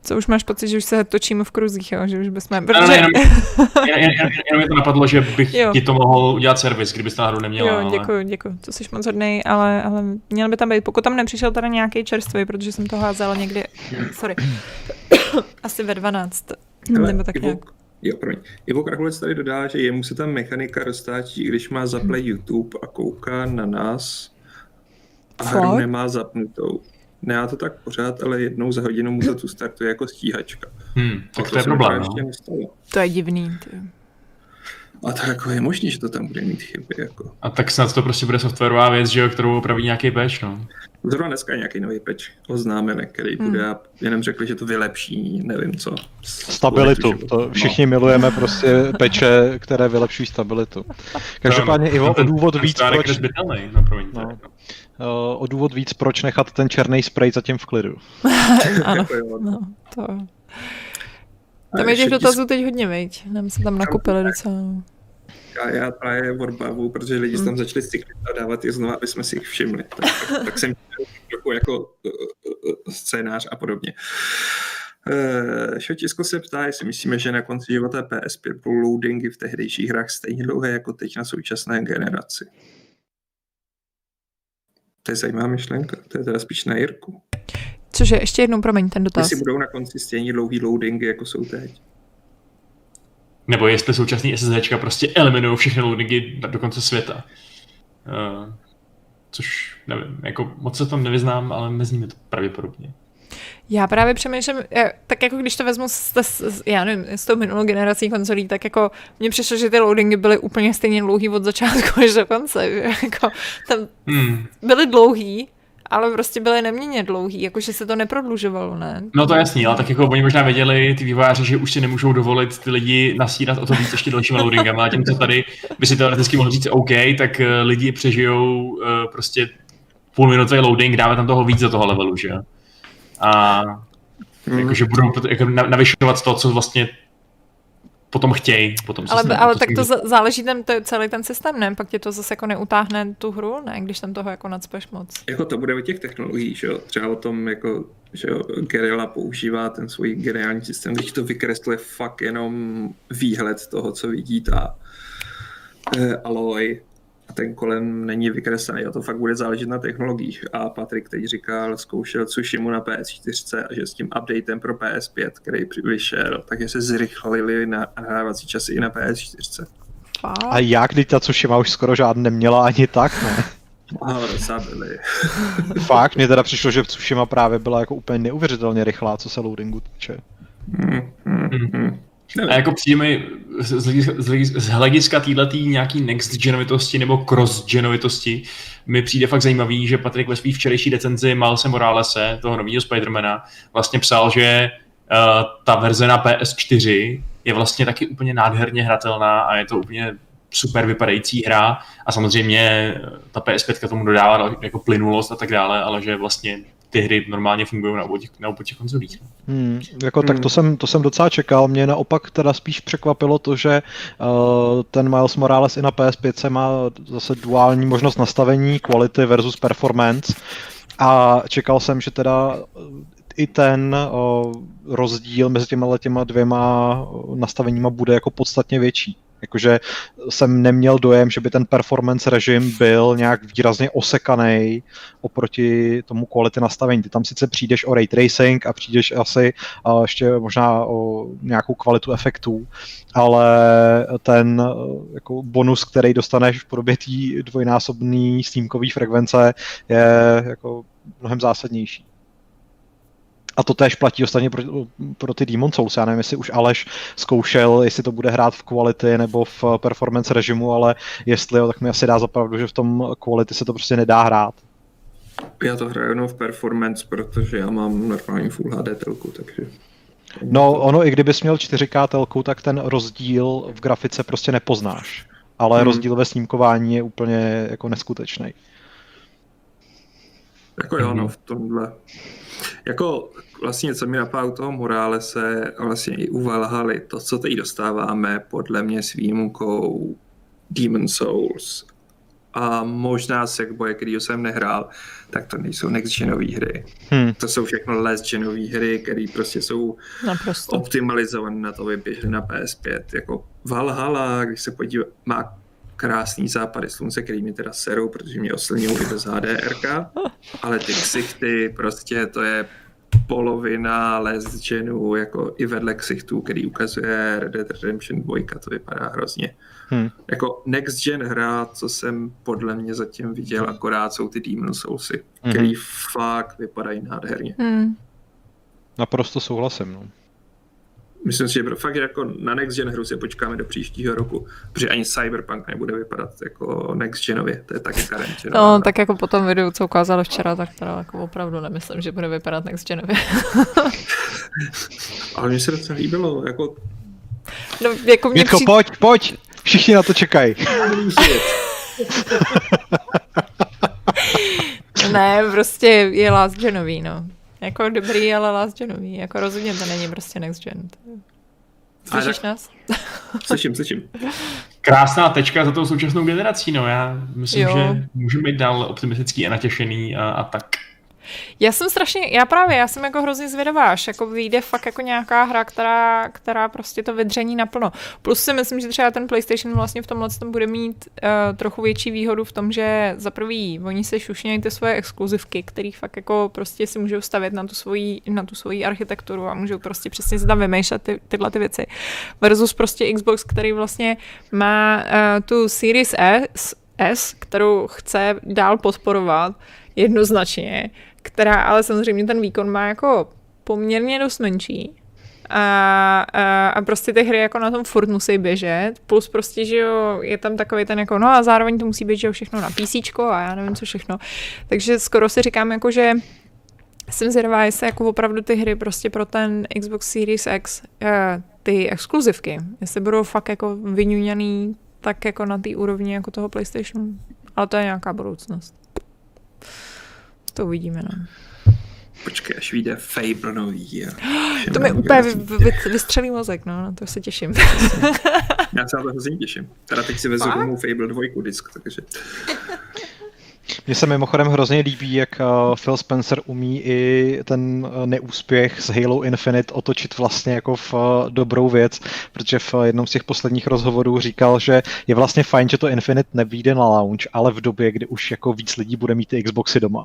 Co už máš pocit, že už se točíme v kruzích, jo? že už bychom... Protože... Ne, ne, jenom, jen, jen, jen, jenom mi to napadlo, že bych jo. ti to mohl udělat servis, kdybyste náhodou neměla. Jo, děkuji, ale... děkuji, to jsi moc hodnej, ale, ale měl by tam být, pokud tam nepřišel teda nějaký čerstvý, protože jsem to házela někdy, sorry, asi ve 12, ale nebo tak nějak. Jo, promiň. Ivo Krahulec tady dodá, že jemu se ta mechanika roztáčí, když má zaplay YouTube a kouká na nás a hru nemá zapnutou. Ne, já to tak pořád, ale jednou za hodinu mu to tu startuje jako stíhačka. Hmm, tak to, to je problém, no. To je divný. Ty. A to jako je možné, že to tam bude mít chyby. Jako. A tak snad to prostě bude softwarová věc, že jo, kterou opraví nějaký patch, no. Zrovna dneska je nějaký nový patch oznámen, který hmm. bude, jenom řekli, že to vylepší, nevím co. Stabilitu, to všichni no. milujeme prostě peče, které vylepšují stabilitu. Každopádně Ivo, o důvod víc, proč... No, promiň, no. Uh, o důvod víc, proč nechat ten černý spray zatím v klidu. ano, no, to... Tam je těch dotazů teď hodně, veď. Nám se tam nakupili docela. Já, já právě odbavu, protože lidi hmm. tam začali cyklit a dávat je znovu, aby jsme si jich všimli. Tak, tak jsem trochu jako uh, uh, scénář a podobně. Uh, Šotisko se ptá, jestli myslíme, že na konci života PS5 budou loadingy v tehdejších hrách stejně dlouhé jako teď na současné generaci. To je zajímavá myšlenka, to je teda spíš na Jirku. Cože, ještě jednou, promiň, ten dotaz. Jestli budou na konci stejně dlouhý loadingy, jako jsou teď. Nebo jestli současný SSDčka prostě eliminují všechny loadingy do konce světa. Uh, což nevím, jako moc se tam nevyznám, ale mezi nimi to pravděpodobně. Já právě přemýšlím, tak jako když to vezmu s, s, já nevím, s tou minulou generací konzolí, tak jako mně přišlo, že ty loadingy byly úplně stejně dlouhý od začátku až do konce. Jako, tam hmm. byly dlouhý, ale prostě byly neměně dlouhý, jakože se to neprodlužovalo, ne? No to je jasný, ale tak jako oni možná věděli, ty vývojáři, že už si nemůžou dovolit ty lidi nasírat o to víc ještě dalšíma loadingama, a tím, co tady by si teoreticky mohl říct OK, tak eh, lidi přežijou uh, prostě půlminutový loading, dáme tam toho víc do toho levelu, že A mm. jakože budou jako navyšovat to, co vlastně potom chtějí. Potom ale ale to tak to záleží tam to, celý ten systém, ne? Pak tě to zase jako neutáhne tu hru, ne? Když tam toho jako nadspeš moc. Jako to bude o těch technologií, že jo? Třeba o tom, jako, že jo, Guerrilla používá ten svůj geniální systém, když to vykresluje fakt jenom výhled toho, co vidí ta eh, Aloy, ten kolem není vykreslený a to fakt bude záležet na technologiích. A Patrik teď říkal, zkoušel Tsushimu na PS4 a že s tím updatem pro PS5, který vyšel, takže se zrychlili na nahrávací časy i na PS4. A jak, když ta Tsushima už skoro žádný neměla ani tak, ne? A byli. Fakt, mně teda přišlo, že Tsushima právě byla jako úplně neuvěřitelně rychlá, co se loadingu týče. Mm, mm, mm. A jako přijde z hlediska, z hlediska této nějaký next genovitosti nebo cross genovitosti mi přijde fakt zajímavý, že Patrik ve své včerejší recenzi Malse Moralese, toho nového Spidermana, vlastně psal, že uh, ta verze na PS4 je vlastně taky úplně nádherně hratelná a je to úplně super vypadající hra. A samozřejmě ta PS5 tomu dodává jako plynulost a tak dále, ale že vlastně ty hry normálně fungují na obou těch, na obou těch konzolích. Hmm, jako hmm. tak to jsem, to jsem docela čekal. Mě naopak teda spíš překvapilo to, že uh, ten Miles Morales i na PS5 má zase duální možnost nastavení quality versus performance a čekal jsem, že teda i ten uh, rozdíl mezi těma těma dvěma nastaveníma bude jako podstatně větší. Jakože jsem neměl dojem, že by ten performance režim byl nějak výrazně osekaný oproti tomu quality nastavení. Ty tam sice přijdeš o ray tracing a přijdeš asi uh, ještě možná o nějakou kvalitu efektů, ale ten uh, jako bonus, který dostaneš v podobě té dvojnásobné snímkové frekvence je jako mnohem zásadnější. A to též platí ostatně pro, pro ty Demon Souls. Já nevím, jestli už Aleš zkoušel, jestli to bude hrát v quality nebo v performance režimu, ale jestli jo, tak mi asi dá zapravdu, že v tom quality se to prostě nedá hrát. Já to hraju jenom v performance, protože já mám normální Full HD telku, takže... No, ono, i kdybys měl 4K telku, tak ten rozdíl v grafice prostě nepoznáš. Ale hmm. rozdíl ve snímkování je úplně jako neskutečný. Jako jo, no, v tomhle. Jako vlastně, co mi napadá u toho Morále se vlastně i u Valhaly, to, co teď dostáváme, podle mě s výjimkou Demon Souls a možná Sackboy, který jsem nehrál, tak to nejsou next genové hry. Hmm. To jsou všechno last genové hry, které prostě jsou Naprosto. optimalizované na to, aby běžely na PS5. Jako Valhalla, když se podívá, má krásný západy slunce, který mi teda serou, protože mě oslňují i bez HDR, ale ty ksichty, prostě to je polovina Les Genu, jako i vedle ksichtů, který ukazuje Red Dead Redemption 2, to vypadá hrozně. Hmm. Jako next gen hra, co jsem podle mě zatím viděl, akorát jsou ty Demon Soulsy, hmm. který fakt vypadají nádherně. Hmm. Naprosto souhlasím, no. Myslím si, že fakt jako na next gen hru si počkáme do příštího roku, protože ani Cyberpunk nebude vypadat jako next genově, to je taky karent. No, tak jako po tom videu, co ukázali včera, tak teda jako opravdu nemyslím, že bude vypadat next genově. Ale mně se docela líbilo, jako... No, jako mě Mětko, při... pojď, pojď, všichni na to čekají. ne, prostě je last genový, no. Jako dobrý, ale last genový. Jako rozhodně to není prostě next gen. Slyšíš nás? Slyším, slyším. Krásná tečka za tou současnou generací, no. Já myslím, jo. že můžeme být dál optimistický a natěšený a, a tak. Já jsem strašně, já právě, já jsem jako hrozně zvědavá, až jako vyjde fakt jako nějaká hra, která, která prostě to vydření naplno. Plus si myslím, že třeba ten PlayStation vlastně v tomhle tom bude mít uh, trochu větší výhodu v tom, že za prvý, oni se šušnějí ty svoje exkluzivky, které fakt jako prostě si můžou stavět na tu svoji, na tu svoji architekturu a můžou prostě přesně si tam vymýšlet ty, tyhle ty věci. Versus prostě Xbox, který vlastně má uh, tu Series S, S, kterou chce dál podporovat jednoznačně, která ale samozřejmě ten výkon má jako poměrně dost menší. A, a, a prostě ty hry jako na tom furt musí běžet, plus prostě, že jo, je tam takový ten jako, no a zároveň to musí být, že jo, všechno na PC a já nevím co všechno. Takže skoro si říkám jako, že jsem zvědavá, jestli jako opravdu ty hry prostě pro ten Xbox Series X, eh, ty exkluzivky, jestli budou fakt jako vyňuňaný tak jako na té úrovni jako toho PlayStationu. Ale to je nějaká budoucnost. To uvidíme, no. Počkej, až vyjde Fable nový. to mi úplně vy, vy, vystřelí mozek, no, na to se těším. Já se na to hrozně těším. Teda teď si vezu domů Fable 2 disk, takže... Mně se mimochodem hrozně líbí, jak uh, Phil Spencer umí i ten uh, neúspěch s Halo Infinite otočit vlastně jako v uh, dobrou věc, protože v jednom z těch posledních rozhovorů říkal, že je vlastně fajn, že to Infinite nevíde na launch, ale v době, kdy už jako víc lidí bude mít ty Xboxy doma.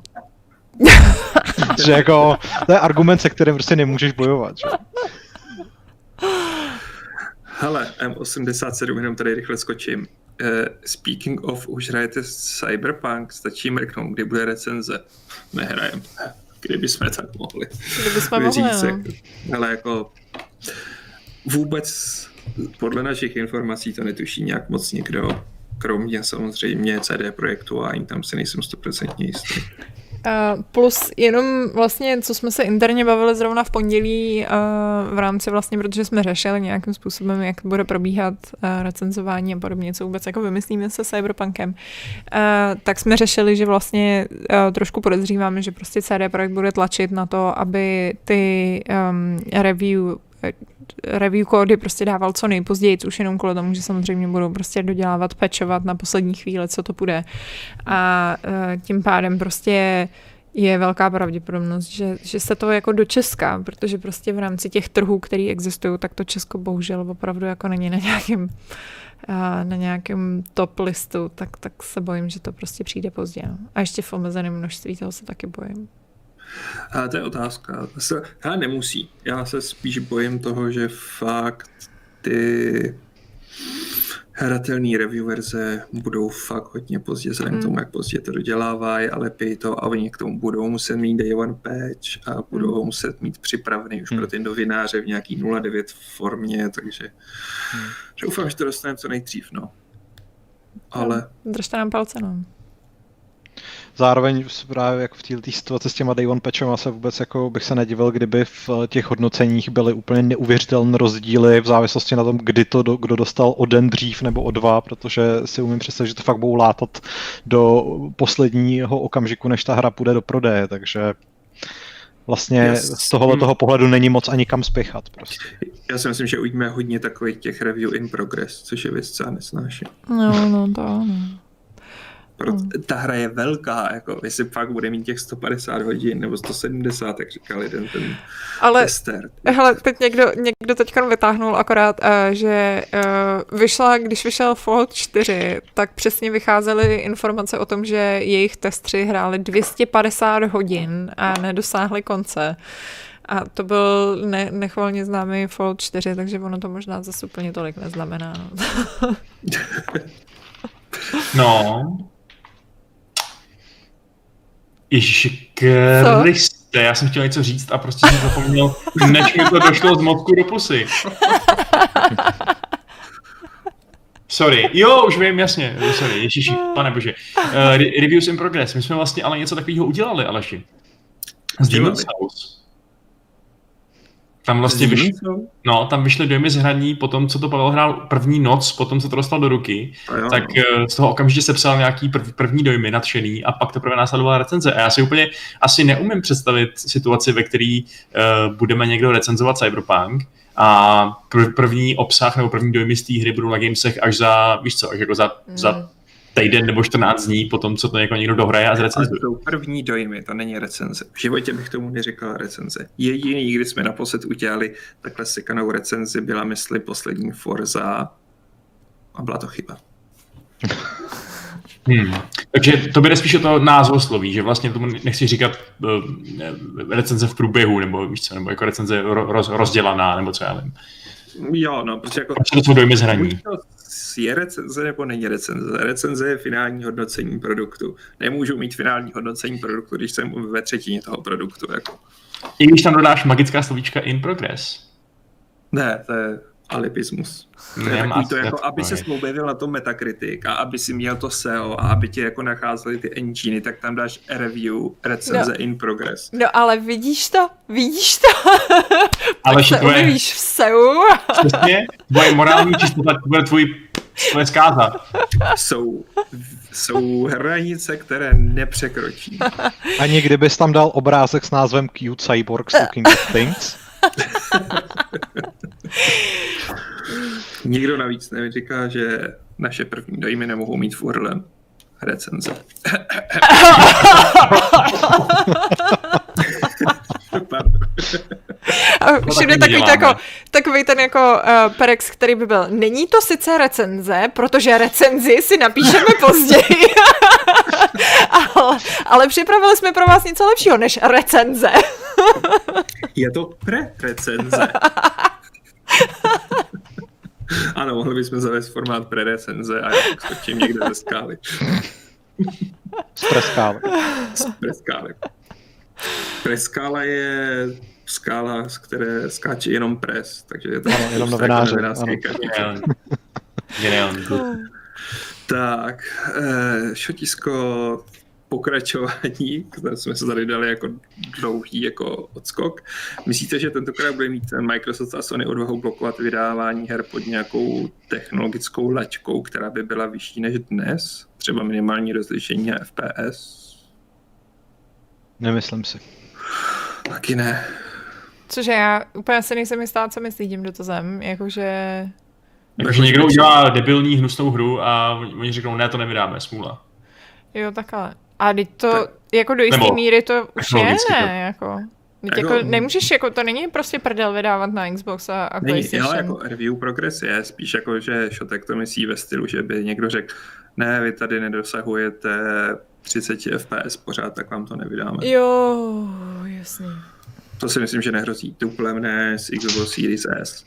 že jako, to je argument, se kterým prostě nemůžeš bojovat. Že? Hele, M87, jenom tady rychle skočím. Uh, speaking of, už hrajete Cyberpunk, stačí mrknout, kdy bude recenze. Nehrajem. Kdyby jsme tak mohli. Kdyby jsme mohli, no. Ale jako vůbec podle našich informací to netuší nějak moc někdo, kromě samozřejmě CD Projektu a ani tam se nejsem stoprocentně jistý. Plus jenom vlastně, co jsme se interně bavili zrovna v pondělí uh, v rámci vlastně, protože jsme řešili nějakým způsobem, jak bude probíhat uh, recenzování a podobně, co vůbec jako vymyslíme se Cyberpunkem, tak jsme řešili, že vlastně trošku podezříváme, že prostě CD Projekt bude tlačit na to, aby ty um, review review kódy prostě dával co nejpozději, už jenom kvůli tomu, že samozřejmě budou prostě dodělávat, pečovat na poslední chvíli, co to bude. A uh, tím pádem prostě je velká pravděpodobnost, že, že se to jako do Česka, protože prostě v rámci těch trhů, které existují, tak to Česko bohužel opravdu jako není na nějakém na nějakém top listu, tak, tak se bojím, že to prostě přijde pozdě. No. A ještě v omezeném množství toho se taky bojím. A to je otázka. Já nemusí. Já se spíš bojím toho, že fakt ty hratelné review verze budou fakt hodně pozdě, vzhledem mm. tomu, jak pozdě to dodělávají, ale pij to a oni k tomu budou muset mít day one patch a budou mm. muset mít připravený už mm. pro ty novináře v nějaký 0.9 formě, takže mm. doufám, že to dostaneme co nejdřív, no. Ale... Držte nám palce, no. Zároveň právě jako v této situaci s těma Day One patchem se vůbec jako bych se nedivil, kdyby v těch hodnoceních byly úplně neuvěřitelné rozdíly v závislosti na tom, kdy to do, kdo dostal o den dřív nebo o dva, protože si umím představit, že to fakt budou látat do posledního okamžiku, než ta hra půjde do prodeje, takže vlastně yes. z tohohle toho pohledu není moc ani kam spěchat prostě. Já si myslím, že uvidíme hodně takových těch review in progress, což je věc, co já nesnáším. No, no, to ano. Proto, hmm. ta hra je velká, jako jestli fakt bude mít těch 150 hodin nebo 170, jak říkal jeden ten Ale, tester. Hele, teď někdo, někdo teďka vytáhnul akorát, uh, že uh, vyšla, když vyšel Fallout 4, tak přesně vycházely informace o tom, že jejich testři hráli 250 hodin a nedosáhli konce. A to byl ne, nechvalně známý Fallout 4, takže ono to možná zase úplně tolik neznamená. No. no, Ježíši Kriste, já jsem chtěl něco říct a prostě jsem zapomněl, než mi to došlo z mozku do pusy. Sorry, jo, už vím, jasně, sorry, ježiši, pane bože. Uh, reviews in progress, my jsme vlastně ale něco takového udělali, Aleši. Z Demon's House. Tam vlastně vyšly, no, tam vyšly dojmy z hraní po tom, co to Pavel hrál první noc, po tom, co to dostal do ruky, jo. tak uh, z toho okamžitě sepsal nějaký prv, první dojmy nadšený a pak teprve následovala recenze. A já si úplně asi neumím představit situaci, ve který uh, budeme někdo recenzovat Cyberpunk a prv, první obsah nebo první dojmy z té hry budou na Gamesech až za, víš co, až jako za, mm. za týden nebo 14 dní po tom, co to jako někdo dohraje a zrecenzuje. to jsou první dojmy, to není recenze. V životě bych tomu neříkal recenze. Jediný, kdy jsme naposled udělali takhle sekanou recenzi, byla mysli poslední Forza a byla to chyba. Hmm. Takže to bude spíš o to názvosloví, že vlastně tomu nechci říkat uh, recenze v průběhu, nebo víš co, nebo jako recenze ro, roz, rozdělaná, nebo co já vím. Jo, no, protože jako... Prostě to dojmy z hraní. Je recenze nebo není recenze. Recenze je finální hodnocení produktu. Nemůžu mít finální hodnocení produktu, když jsem ve třetině toho produktu. Jako. I když tam dodáš magická slovíčka in progress. Ne, to je alipismus. To je Nemá takový to, se jako, aby se je. objevil na tom Metacritic a aby si měl to SEO a aby ti jako nacházely ty enginy, tak tam dáš review, recenze in progress. No ale vidíš to? Vidíš to? Ale se to je objevíš v SEU. přesně tvoje morální čistota, to bude tvůj, tvoje zkáza. Jsou, jsou hranice, které nepřekročí. Ani kdybys tam dal obrázek s názvem Cute Cyborgs Looking at Things. Nikdo navíc neříká, že naše první dojmy nemohou mít v URL recenze. A všude taky takový, jako, takový ten jako uh, perex, který by byl. Není to sice recenze, protože recenzi si napíšeme později. ale, ale připravili jsme pro vás něco lepšího než recenze. Je to pre-recenze. ano, mohli bychom zavést formát pre-recenze a já skočím někde ze skály. Z preskály. Z preskály. Preskála je skála, z které skáče jenom pres, takže je to Ano, jenom novináři. Geniální. Geniální. Tak, eh, šotisko pokračování, které jsme se tady dali jako dlouhý jako odskok. Myslíte, že tentokrát bude mít Microsoft a Sony odvahu blokovat vydávání her pod nějakou technologickou laťkou, která by byla vyšší než dnes? Třeba minimální rozlišení a FPS? Nemyslím si. Taky ne. Cože já úplně si nejsem jistá, co myslí tím dotazem. Jakože... Takže někdo udělá debilní hnusnou hru a oni řeknou, ne, to nevydáme, smůla. Jo, takhle. A teď to, Tak- jako do jisté míry to už je, ne, jako. Teď Jako- jako, nemůžeš, jako, to není prostě prdel vydávat na Xbox a, a Není, PlayStation. ale jako review progress je spíš jako, že Šotek to myslí ve stylu, že by někdo řekl, ne, vy tady nedosahujete 30 FPS pořád, tak vám to nevydáme. Jo, jasný. To si myslím, že nehrozí. Tuplem ne s Xbox Series S.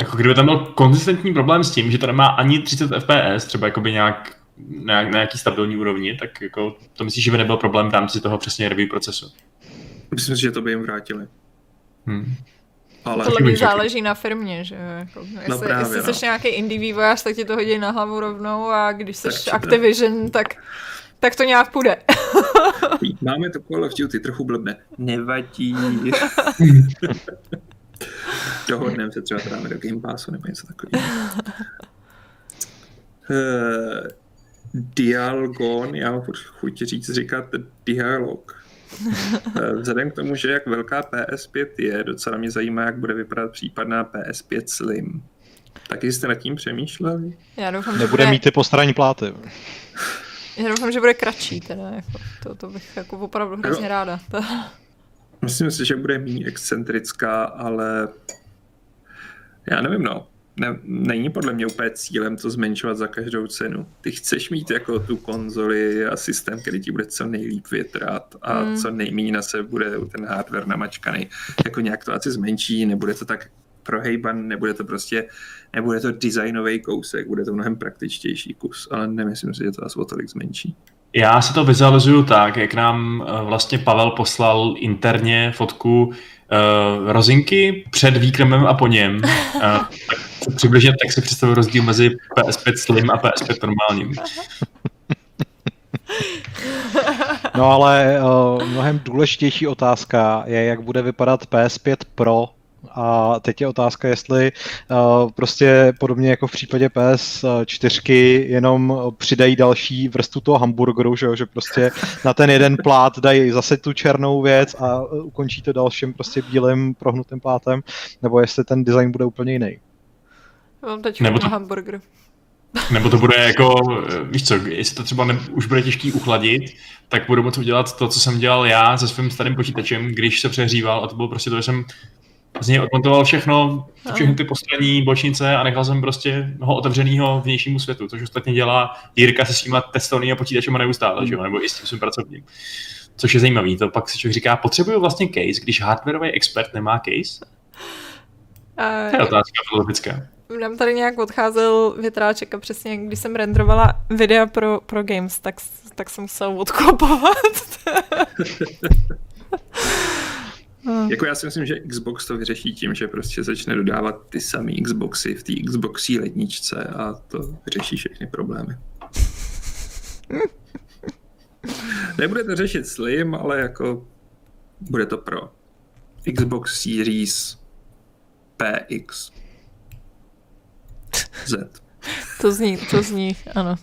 Jako kdyby tam byl konzistentní problém s tím, že to nemá ani 30 FPS, třeba jakoby nějak na, na nějaký stabilní úrovni, tak jako to myslíš, že by nebyl problém v rámci toho přesně review procesu. Myslím si, že to by jim vrátili. Hmm. Ale mě Taky záleží na firmě, že jo, jako, jestli, No právě, jestli no. jsi nějaký indie vývojář, tak ti to hodí na hlavu rovnou a když jsi Tak. Activision, tak, tak to nějak půjde. máme to Call of Duty trochu blbne. Nevadí. Dohodneme se třeba dáme do Game Passu nebo něco takového. Dialgon, já mám furt chuť říct, říkat dialog. Eh, Vzhledem k tomu, že jak velká PS5 je, docela mě zajímá, jak bude vypadat případná PS5 Slim. Taky jste nad tím přemýšleli? Já doufám, že Nebude bude, mít ty postranní pláty. já doufám, že bude kratší, teda, jako, to, to bych jako opravdu hrozně ráda. To, Myslím si, že bude méně excentrická, ale já nevím, no. Ne, není podle mě úplně cílem to zmenšovat za každou cenu. Ty chceš mít jako tu konzoli a systém, který ti bude co nejlíp větrat a Mm. co nejméně na sebe bude ten hardware namačkaný. Jako nějak to asi zmenší, nebude to tak prohejban, nebude to prostě, nebude to designový kousek, bude to mnohem praktičtější kus, ale nemyslím si, že to asi o tolik zmenší. Já si to vizualizuju tak, jak nám eh, vlastně Pavel poslal interně fotku uh, rozinky před výkrmem a po něm. Uh, tak přibližně tak si představuji rozdíl mezi PS5 Slim a PS5 normálním. No ale uh, mnohem důležitější otázka je, jak bude vypadat PS5 Pro a teď je otázka, jestli uh, prostě podobně jako v případě PS4 jenom přidají další vrstvu toho hamburgeru, že, jo, že prostě na ten jeden plát dají zase tu černou věc a uh, ukončí to dalším prostě bílým prohnutým plátem, nebo jestli ten design bude úplně jiný. mám teď Nebo Nebo to- hamburger. Nebo to bude jako, víš co, jestli to třeba ne, už bude těžký uchladit, tak budu moct udělat to, co jsem dělal já se svým starým počítačem, když se přehříval a to bylo prostě to, že jsem z něj odmontoval všechno, všechny ty postranní bočnice a nechal jsem prostě ho otevřenýho vnějšímu světu, což ostatně dělá Jirka se svýma testovnými počítačem neustále, mm. že jo, nebo i s tím svým pracovním. Což je zajímavý, to pak si člověk říká, potřebuju vlastně case, když hardwareový expert nemá case? Uh, to je otázka filozofická. Nám tady nějak odcházel větráček a přesně když jsem renderovala videa pro, pro games, tak, tak jsem musel odklopovat. Jako já si myslím, že Xbox to vyřeší tím, že prostě začne dodávat ty samé Xboxy v té Xboxí ledničce a to vyřeší všechny problémy. Nebude to řešit Slim, ale jako bude to pro Xbox Series PX Z. To zní, to zní, ano.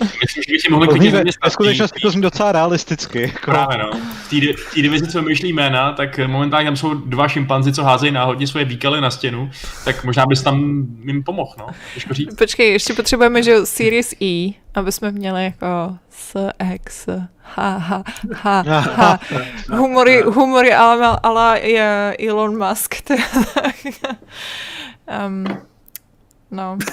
Myslím, že bychom mohli to zní, ve skutečnosti to zní docela realisticky. Jako. Právě no. V té divizi, co myšlí jména, tak momentálně tam jsou dva šimpanzi, co házejí náhodně svoje výkaly na stěnu, tak možná bys tam jim pomohl, no. říct. Počkej, ještě potřebujeme, že Series E, aby jsme měli jako S, X, ha, ha, ha, ha. Humory, humory ale, ale je Elon Musk. um, no.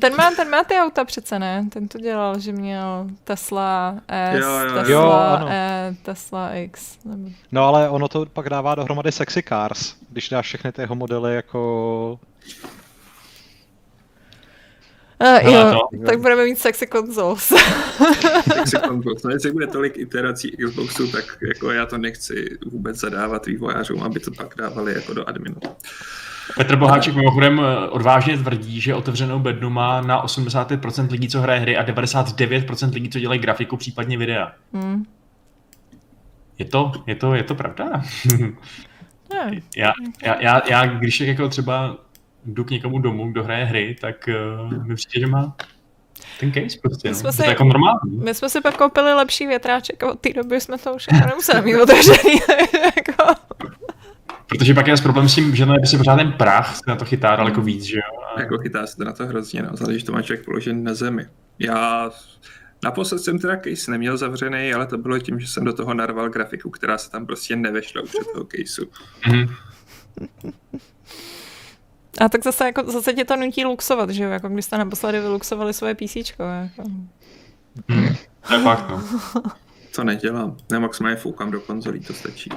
Ten má, ten má ty auta přece, ne? Ten to dělal, že měl Tesla S, jo, jo, Tesla jo, ano. E, Tesla X. Nebo... No ale ono to pak dává dohromady sexy cars, když dáš všechny ty jeho modely jako... Uh, jo, to, tak budeme mít sexy consoles. sexy consoles. No, jestli bude tolik iterací Xboxu, tak jako já to nechci vůbec zadávat vývojářům, aby to pak dávali jako do adminu. Petr Boháček mimochodem eh, odvážně tvrdí, že otevřenou bednu má na 85% lidí, co hraje hry a 99% lidí, co dělají grafiku, případně videa. Hmm. Je to, je to, je to pravda? já, já, já, já, když jako třeba jdu k někomu domů, kdo hraje hry, tak uh, mi přijde, že má ten case prostě, my no. jsme no. si, to jako normální. My jsme si pak koupili lepší větráček a od té doby jsme to už jako nemuseli mít otevřený. jako. Protože pak je problém s tím, že by si pořád ten prach se na to chytá daleko víc, že jo? A... Jako chytá se to na to hrozně, no. Záleží, že to má člověk položený na zemi. Já Naposled jsem teda case neměl zavřený, ale to bylo tím, že jsem do toho narval grafiku, která se tam prostě nevešla už od toho caseu. Mm-hmm. A tak zase, jako, zase tě to nutí luxovat, že jo? Jako když jste naposledy vyluxovali svoje PC. Jako. Hmm. To je fakt, no. To nedělám. Ne, maximálně foukám do konzolí, to stačí.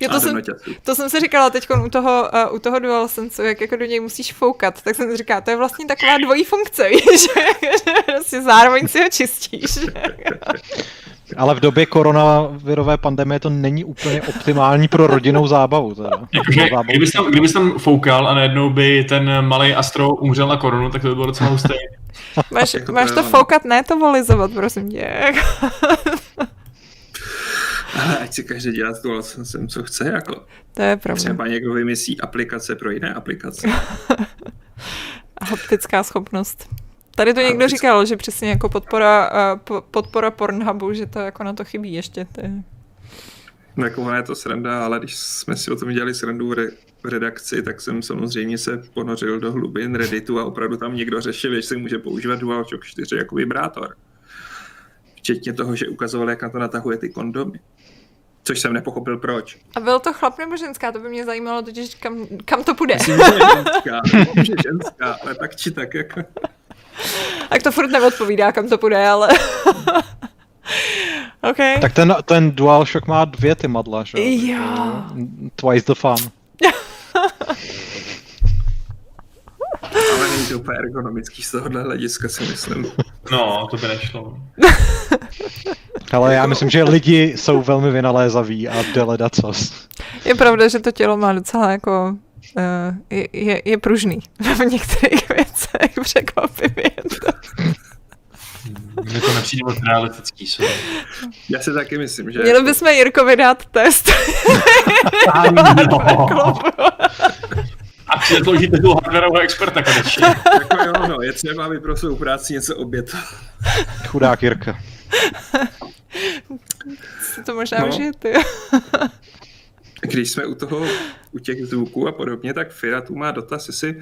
jo, to, jsem, to jsem si říkala teď u toho, uh, u toho DualSense, jak jako do něj musíš foukat, tak jsem si říkala, to je vlastně taková dvojí funkce, víš, že prostě zároveň si ho čistíš. Ale v době koronavirové pandemie to není úplně optimální pro rodinnou zábavu. Teda. Jakože, kdybys, tam, kdybys tam foukal a najednou by ten malý Astro umřel na koronu, tak to by bylo docela husté. máš, máš to foukat, ne to volizovat, prosím tě. Ale ať si každý dělá s DualSensem, co chce, jako. To je pravda. Třeba někdo vymyslí aplikace pro jiné aplikace. A haptická schopnost. Tady to někdo říkal, že přesně jako podpora, uh, podpora Pornhubu, že to jako na to chybí ještě. Ty. No jako je to sranda, ale když jsme si o tom dělali srandu v, re- v redakci, tak jsem samozřejmě se ponořil do hlubin Redditu a opravdu tam někdo řešil, že se může používat DualShock 4 jako vibrátor. Včetně toho, že ukazoval, jak na to natahuje ty kondomy. Což jsem nepochopil proč. A byl to chlap nebo ženská? To by mě zajímalo totiž, kam, kam to půjde. Myslím, že ženská, že ženská, ale tak či tak jako... Tak to furt neodpovídá, kam to půjde, ale... okay. Tak ten, ten DualShock má dvě ty madla, že? Jo. Twice the fun. Ale není to úplně ergonomický z tohohle hlediska, si myslím. No, to by nešlo. Ale já myslím, že lidi jsou velmi vynalézaví a deleda cos. Je pravda, že to tělo má docela jako je, je, je pružný v některých věcech, překvapivě. Mně to nepřijde moc realistický. So. Já si taky myslím, že... Měli bychom Jirkovi dát test. no. A předložíte tu hardwareového experta konečně. jako jo, no, je třeba, aby pro svou práci něco obět. Chudák Jirka. to možná no. užije, ty. Když jsme u toho, u těch zvuků a podobně, tak Fira tu má dotaz, jestli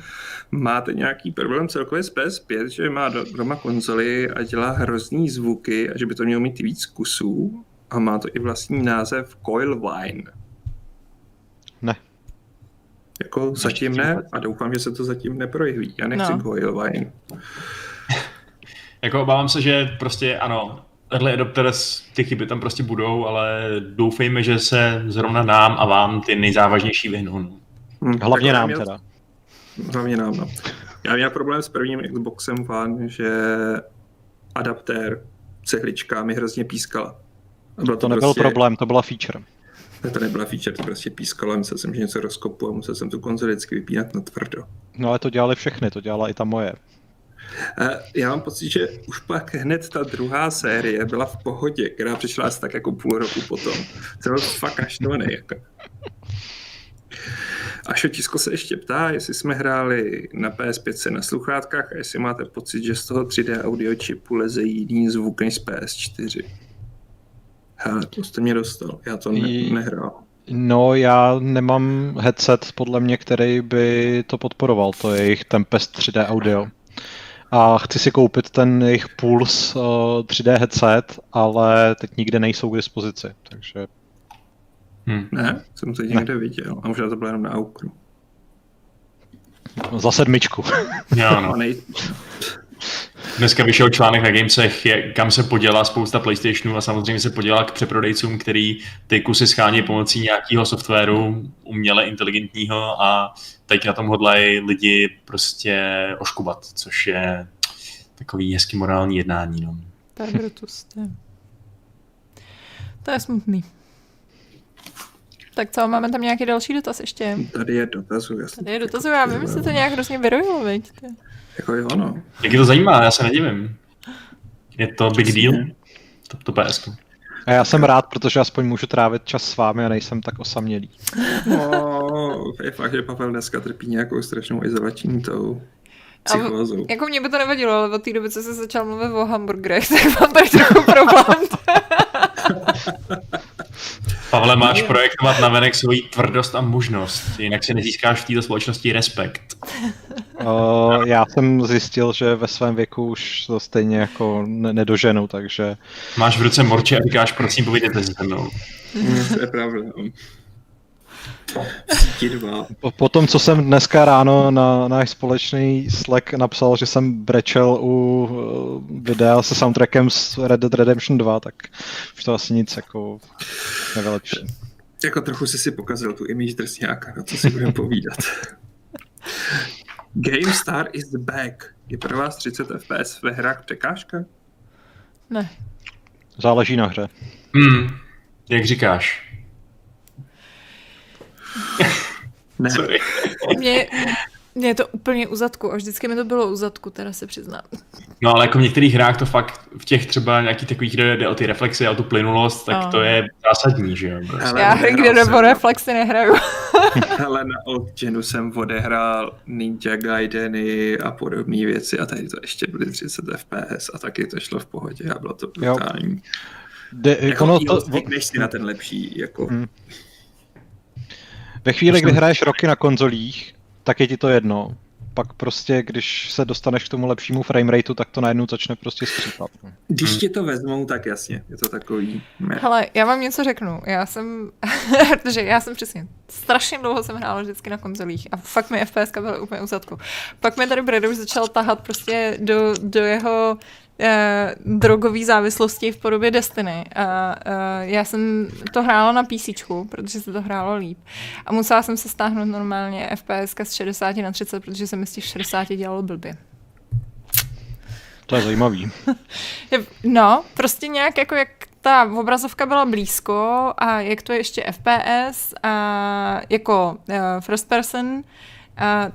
máte nějaký problém celkově s PS5, že má doma konzoli a dělá hrozný zvuky a že by to mělo mít víc kusů a má to i vlastní název Coilvine. Ne. Jako zatím ne a doufám, že se to zatím neprojeví. Já nechci no. Coilvine. jako obávám se, že prostě ano, early adopters, ty chyby tam prostě budou, ale doufejme, že se zrovna nám a vám ty nejzávažnější vyhnou. Hmm, Hlavně nám měl, teda. Hlavně nám, no. Já měl problém s prvním Xboxem One, že adaptér cihlička mi hrozně pískala. A bylo to, to nebyl prostě... problém, to byla feature. Ne, to nebyla feature, to prostě pískalo, musel jsem, že něco rozkopu a musel jsem tu konzoli vždycky vypínat na tvrdo. No ale to dělali všechny, to dělala i ta moje. Já mám pocit, že už pak hned ta druhá série byla v pohodě, která přišla asi tak jako půl roku potom. To byl fakt naštvaný. Jako. A Šotisko se ještě ptá, jestli jsme hráli na PS5 na sluchátkách a jestli máte pocit, že z toho 3D audio čipu leze jiný zvuk než z PS4. Hele, to jste mě dostal, já to ne- nehrál. No, já nemám headset, podle mě, který by to podporoval, to je jejich Tempest 3D audio a chci si koupit ten jejich Pulse uh, 3D headset, ale teď nikde nejsou k dispozici, takže... Hmm. Ne, jsem to někde ne. viděl, a možná to bylo jenom na Aukru. Za sedmičku. Jo, no. Dneska vyšel článek na Gamesech, kam se podělá spousta PlayStationů a samozřejmě se podělá k přeprodejcům, který ty kusy schání pomocí nějakého softwaru uměle inteligentního a teď na tom hodlají lidi prostě oškubat, což je takový hezky morální jednání. No. To je Brutus, to je. To je smutný. Tak co, máme tam nějaký další dotaz ještě? Tady je dotazu, jasně. Tady je dotazu, já vím, že to nějak hrozně vyrojilo, veď. Jako jo, no. Jak je to zajímá, já se nedivím. Je to big deal, to, to PS. A já jsem rád, protože aspoň můžu trávit čas s vámi a nejsem tak osamělý. No, je fakt, že Pavel dneska trpí nějakou strašnou izolační tou psychózou. A, jako mě by to nevadilo, ale od té doby, co se začal mluvit o hamburgerech, tak mám tak trochu problém. Pavle, máš projektovat na venek svoji tvrdost a mužnost, jinak si nezískáš v této společnosti respekt. Uh, já jsem zjistil, že ve svém věku už to stejně jako ne- nedoženu, takže... Máš v ruce morče a říkáš, prosím, povídejte se mnou. Mm, to je pravda. Po, po tom, co jsem dneska ráno na náš společný Slack napsal, že jsem brečel u uh, videa se soundtrackem z Red Dead Redemption 2, tak už to asi nic jako nevylepší. Jako trochu jsi si pokazil tu image drsňáka, na co si budeme povídat. GameStar is the back. Je pro vás 30 FPS ve hrách překážka? Ne. Záleží na hře. Hmm, jak říkáš? Ne. Mě, mě je to úplně u zadku, a vždycky mi to bylo u zadku, teda se přiznám. No ale jako v některých hrách to fakt, v těch třeba nějakých takových, kde jde o ty reflexy a o tu plynulost, tak oh. to je zásadní, že jo? Prostě. Já hry, kde jde o reflexy, nehraju. Ale na Oldgenu jsem odehrál Ninja Gaideny a podobné věci a tady to ještě byly 30 FPS a taky to šlo v pohodě a bylo to brutální. De, jako ono to... si na ten lepší, jako... Hmm. Ve chvíli, kdy hraješ roky na konzolích, tak je ti to jedno. Pak prostě, když se dostaneš k tomu lepšímu framerateu, tak to najednou začne prostě skřípat. Když ti to vezmou, tak jasně, je to takový... Hele, já vám něco řeknu. Já jsem, protože já jsem přesně, strašně dlouho jsem hrála vždycky na konzolích a fakt mi FPS byly úplně u zadku. Pak mi tady Brad už začal tahat prostě do, do jeho eh, drogové závislosti v podobě Destiny. A eh, já jsem to hrála na PC, protože se to hrálo líp. A musela jsem se stáhnout normálně FPS z 60 na 30, protože se mi z těch 60 dělalo blbě. To je zajímavý. no, prostě nějak jako jak ta obrazovka byla blízko a jak to je ještě FPS a jako uh, first person, uh,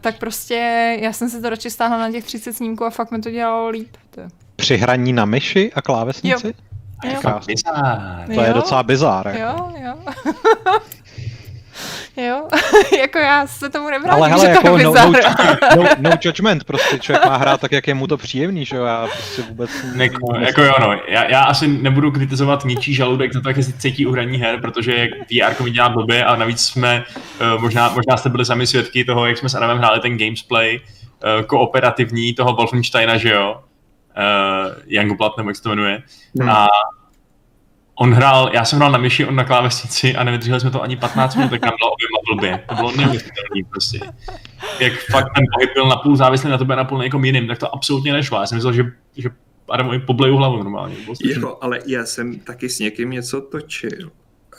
tak prostě já jsem si to radši stáhla na těch 30 snímků a fakt mi to dělalo líp. To při hraní na myši a klávesnici? Jo. Jo. To je docela bizár. Jo, jo. Jo, jako já se tomu nevrátím, Ale hele, že jako to je no, no, no, no judgment, prostě člověk má hrát tak, jak je mu to příjemný, že jo, já prostě vůbec... Jako, jako jo, no. Já, já, asi nebudu kritizovat ničí žaludek za to, jak se cítí u hraní her, protože VR mi dělá blbě a navíc jsme, uh, možná, možná jste byli sami svědky toho, jak jsme s Adamem hráli ten gamesplay uh, kooperativní toho Wolfensteina, že jo, uh, Youngblood, nebo jak se to jmenuje, Hmm. a on hrál, já jsem hrál na myši, on na klávesnici a nevydrželi jsme to ani 15 minut, tak nám bylo oběma blbě. To bylo neuvěřitelné prostě. Jak fakt ten pohyb byl napůl závislý na tobě a napůl na někom jiným, tak to absolutně nešlo. Já jsem myslel, že, že Adamovi pobleju hlavu normálně. Strašný. Jako, ale já jsem taky s někým něco točil.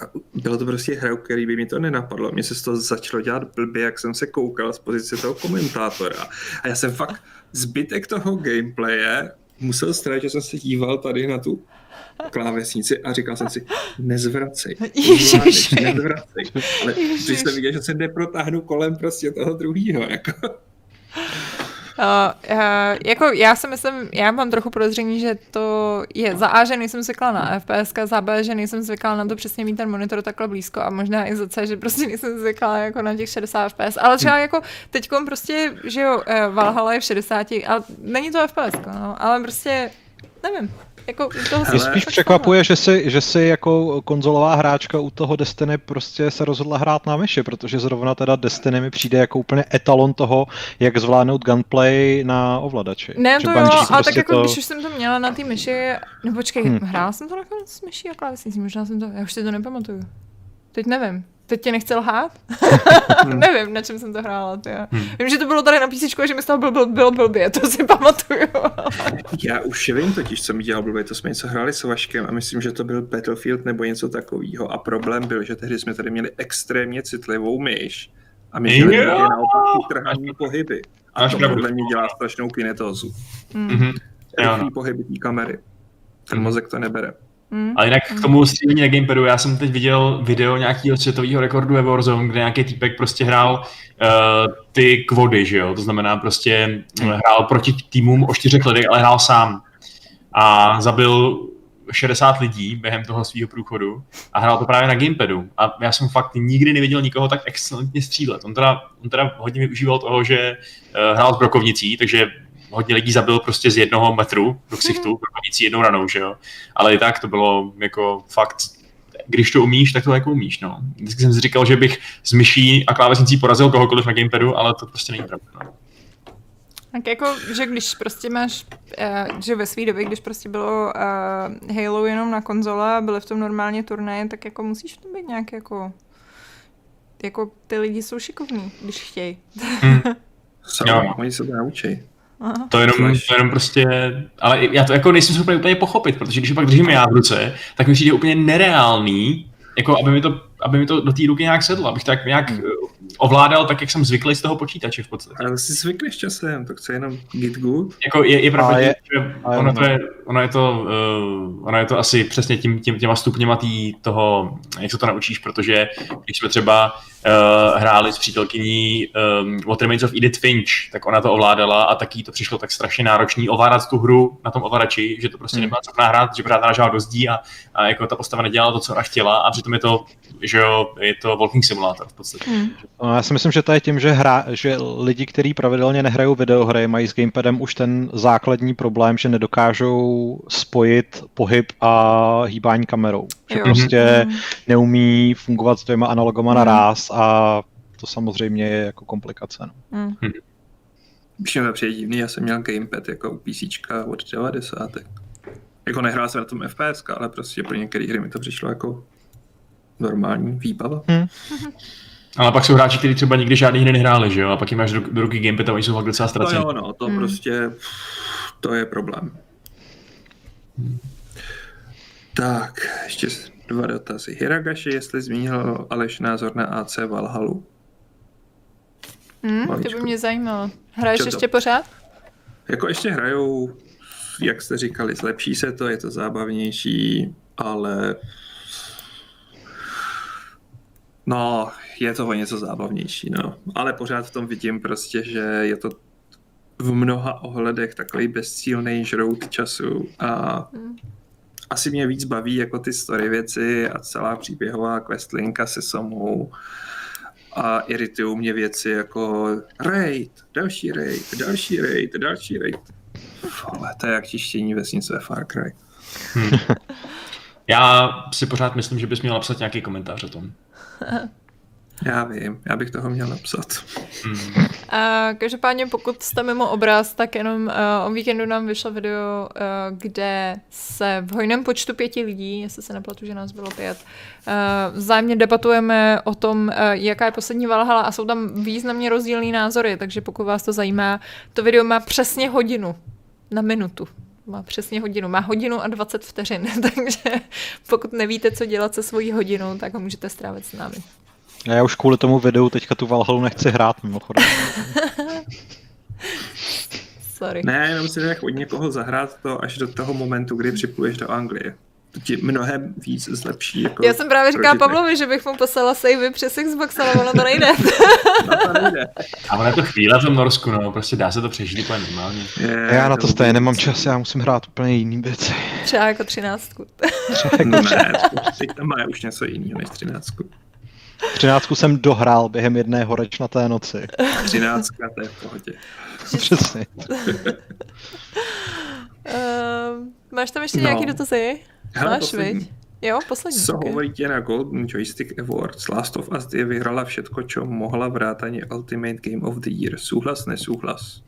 A bylo to prostě hra, který by mi to nenapadlo. Mně se z toho začalo dělat blbě, jak jsem se koukal z pozice toho komentátora. A já jsem fakt zbytek toho gameplaye musel strávit, že jsem se díval tady na tu klávesnici a říkal jsem si, nezvracej, zvládneš, nezvracej. Ale Ježiš. když jsem viděl, že se neprotáhnu kolem prostě toho druhého, jako. Uh, uh, jako já si myslím, já mám trochu podezření, že to je za A, že nejsem zvyklá na FPS, za B, že nejsem zvyklá na to přesně mít ten monitor takhle blízko a možná i za C, že prostě nejsem zvyklá jako na těch 60 FPS, ale třeba jako teďkom prostě, že jo, eh, Valhalla je v 60, ale není to FPS, no, ale prostě, nevím, jako u toho Mě Ale- spíš překvapuje, že si, že si jako konzolová hráčka u toho Destiny prostě se rozhodla hrát na myši, protože zrovna teda Destiny mi přijde jako úplně etalon toho, jak zvládnout gunplay na ovladači. Ne, to jo, si ale prostě tak jako to... když už jsem to měla na té myši, no počkej, Hmm. hmm. hrála jsem to nakonec s myší a klávesnicí, možná jsem to, já už si to nepamatuju. Teď nevím. Teď tě nechci lhát? nevím, na čem jsem to hrála. Ty. Hmm. Vím, že to bylo tady na písečku a že mi z toho byl, byl, byl blbě, to si pamatuju. Já už vím totiž, co mi dělal blbě, to jsme něco hráli s Vaškem a myslím, že to byl Battlefield nebo něco takového. A problém byl, že tehdy jsme tady měli extrémně citlivou myš a my dělali naopak utrhaný pohyby. A to podle mě dělá strašnou kinetózu. Hmm. Mhm. Jo, Rychlý no. pohyby té kamery. Ten mozek to nebere. Hmm. Ale jinak k tomu střílení na gamepadu, já jsem teď viděl video nějakého světového rekordu ve Warzone, kde nějaký týpek prostě hrál uh, ty kvody, že jo, to znamená prostě uh, hrál proti týmům o čtyřech lidech, ale hrál sám. A zabil 60 lidí během toho svého průchodu a hrál to právě na gamepadu. A já jsem fakt nikdy neviděl nikoho tak excelentně střílet. On teda, on teda hodně využíval toho, že uh, hrál s brokovnicí, takže hodně lidí zabil prostě z jednoho metru do ksichtu, brokovnicí jednou ranou, že jo. Ale i tak to bylo jako fakt když to umíš, tak to jako umíš, no. Vždycky jsem si říkal, že bych s myší a klávesnicí porazil kohokoliv na gamepadu, ale to prostě není pravda. No. Tak jako, že když prostě máš, uh, že ve své době, když prostě bylo uh, Halo jenom na konzole a byly v tom normálně turnaje, tak jako musíš v tom být nějak jako, jako ty lidi jsou šikovní, když chtějí. Jsou, Jo. oni se to naučí. Aha. To jenom, to jenom prostě, ale já to jako nejsem schopný úplně pochopit, protože když ho pak držím já v ruce, tak mi přijde úplně nereálný, jako aby mi to, aby mi to do té ruky nějak sedlo, abych tak nějak eh, ovládal tak, jak jsem zvyklý z toho počítače v podstatě. Ale si zvykneš časem, to chce jenom get good. Jako je, je pravda, je- že ono, to je, ono, je to, uh, ono je to asi přesně tím, tím, těma stupněma tý, toho, jak se to naučíš, protože když jsme třeba uh, hráli s přítelkyní um, What Remains of Edith Finch, tak ona to ovládala a taky to přišlo tak strašně náročný ovládat tu hru na tom ovladači, že to prostě Hmm. nebyla schopná hrát, že pořád narážela do zdí a, a jako ta postava nedělala to, co ona chtěla a přitom je to, že jo, je to walking simulator v podstatě. Hmm. No, já si myslím, že to je tím, že, hra, že lidi, kteří pravidelně nehrajou videohry, mají s gamepadem už ten základní problém, že nedokážou spojit pohyb a hýbání kamerou. Že Jo. prostě Hmm. neumí fungovat s dvěma analogama Mhm. naraz a to samozřejmě je jako komplikace. No. Hmm. Když mi to přijde divný, já jsem měl gamepad jako u PC od 90. Jako nehrál jsem na tom FPS, ale prostě pro některé hry mi to přišlo jako normální výbava. Ale pak jsou hráči, kteří třeba nikdy žádný hry nehráli, že jo, a pak jim máš do, do ruky gamepad a oni jsou fakt docela No ztraceni. jo, no, to Hmm. prostě, to je problém. Tak, ještě dva dotazy. Hiragashi, jestli zmínil Aleš názor na AC Valhalu. Hmm, to by mě zajímalo. Hraješ Co to? ještě pořád? Jako ještě hrajou, jak jste říkali, zlepší se to, je to zábavnější, ale no, je to o něco zábavnější, no. Ale pořád v tom vidím prostě, že je to v mnoha ohledech takový bezcílný žrout času a Hmm. Asi mě víc baví jako ty story věci a celá příběhová questlinka se samou a iritují mě věci jako raid, další raid, další raid, další raid. Ale to je jak čištění vesnice Far Cry. Hmm. Já si pořád myslím, že bys měl napsat nějaký komentář o tom. Já vím, já bych toho měl napsat. Hmm. A každopádně pokud jste mimo obraz, tak jenom uh, o víkendu nám vyšlo video, uh, kde se v hojném počtu pěti lidí, jestli se neplatu, že nás bylo pět, uh, vzájemně debatujeme o tom, uh, jaká je poslední Valhalla a jsou tam významně rozdílné názory, takže pokud vás to zajímá, to video má přesně hodinu na minutu. Má přesně hodinu. Má hodinu a 20 vteřin, takže pokud nevíte, co dělat se svojí hodinou, tak ho můžete strávit s námi. Já už kvůli tomu videu teďka tu Valhalu nechci hrát mimochodem. Sorry. Ne, jenom si nech od někoho zahrát to až do toho momentu, kdy připluješ do Anglie. To ti mnohem víc zlepší. Jako Já jsem právě říkala Pavlovi, že bych mu poslala savey přes Xbox, ale ono to nejde. no to nejde. A ono je to chvíle v tom Norsku, no, prostě dá se to přežít úplně normálně. Je, já na to stejně nemám čas, já musím hrát úplně jiný věci. Třeba jako třináctku. no ne, teď tam má už něco jiného než třináctku. Třináctku jsem dohrál během jedné horečnaté noci. Třináctka, to je v pohodě. Přesně. uh, máš tam ještě no. nějaký dotazy? Hele, Máš, poslední. viď? Jo, poslední. Co okay. hovoríte na Golden Joystick Awards? Last of Us 2 vyhrala všetko, čo mohla vrátanie Ultimate Game of the Year. Súhlas, nesúhlas?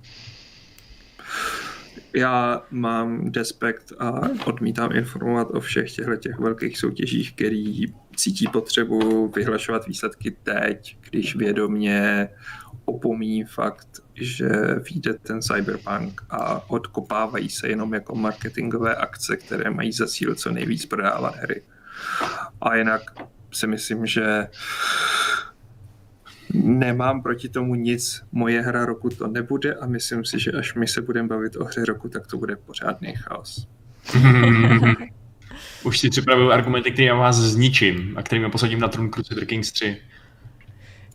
Já mám despekt a odmítám informovat o všech těchto těch velkých soutěžích, který cítí potřebu vyhlašovat výsledky teď, když vědomě opomíjí fakt, že vyjde ten cyberpunk a odkopávají se jenom jako marketingové akce, které mají za cíl co nejvíc prodávat hry. A jinak si myslím, že nemám proti tomu nic. Moje hra roku to nebude a myslím si, že až my se budeme bavit o hře roku, tak to bude pořádný chaos. Už si připravuju argumenty, které já vás zničím a kterými posadím na trůn Crusader Kings 3.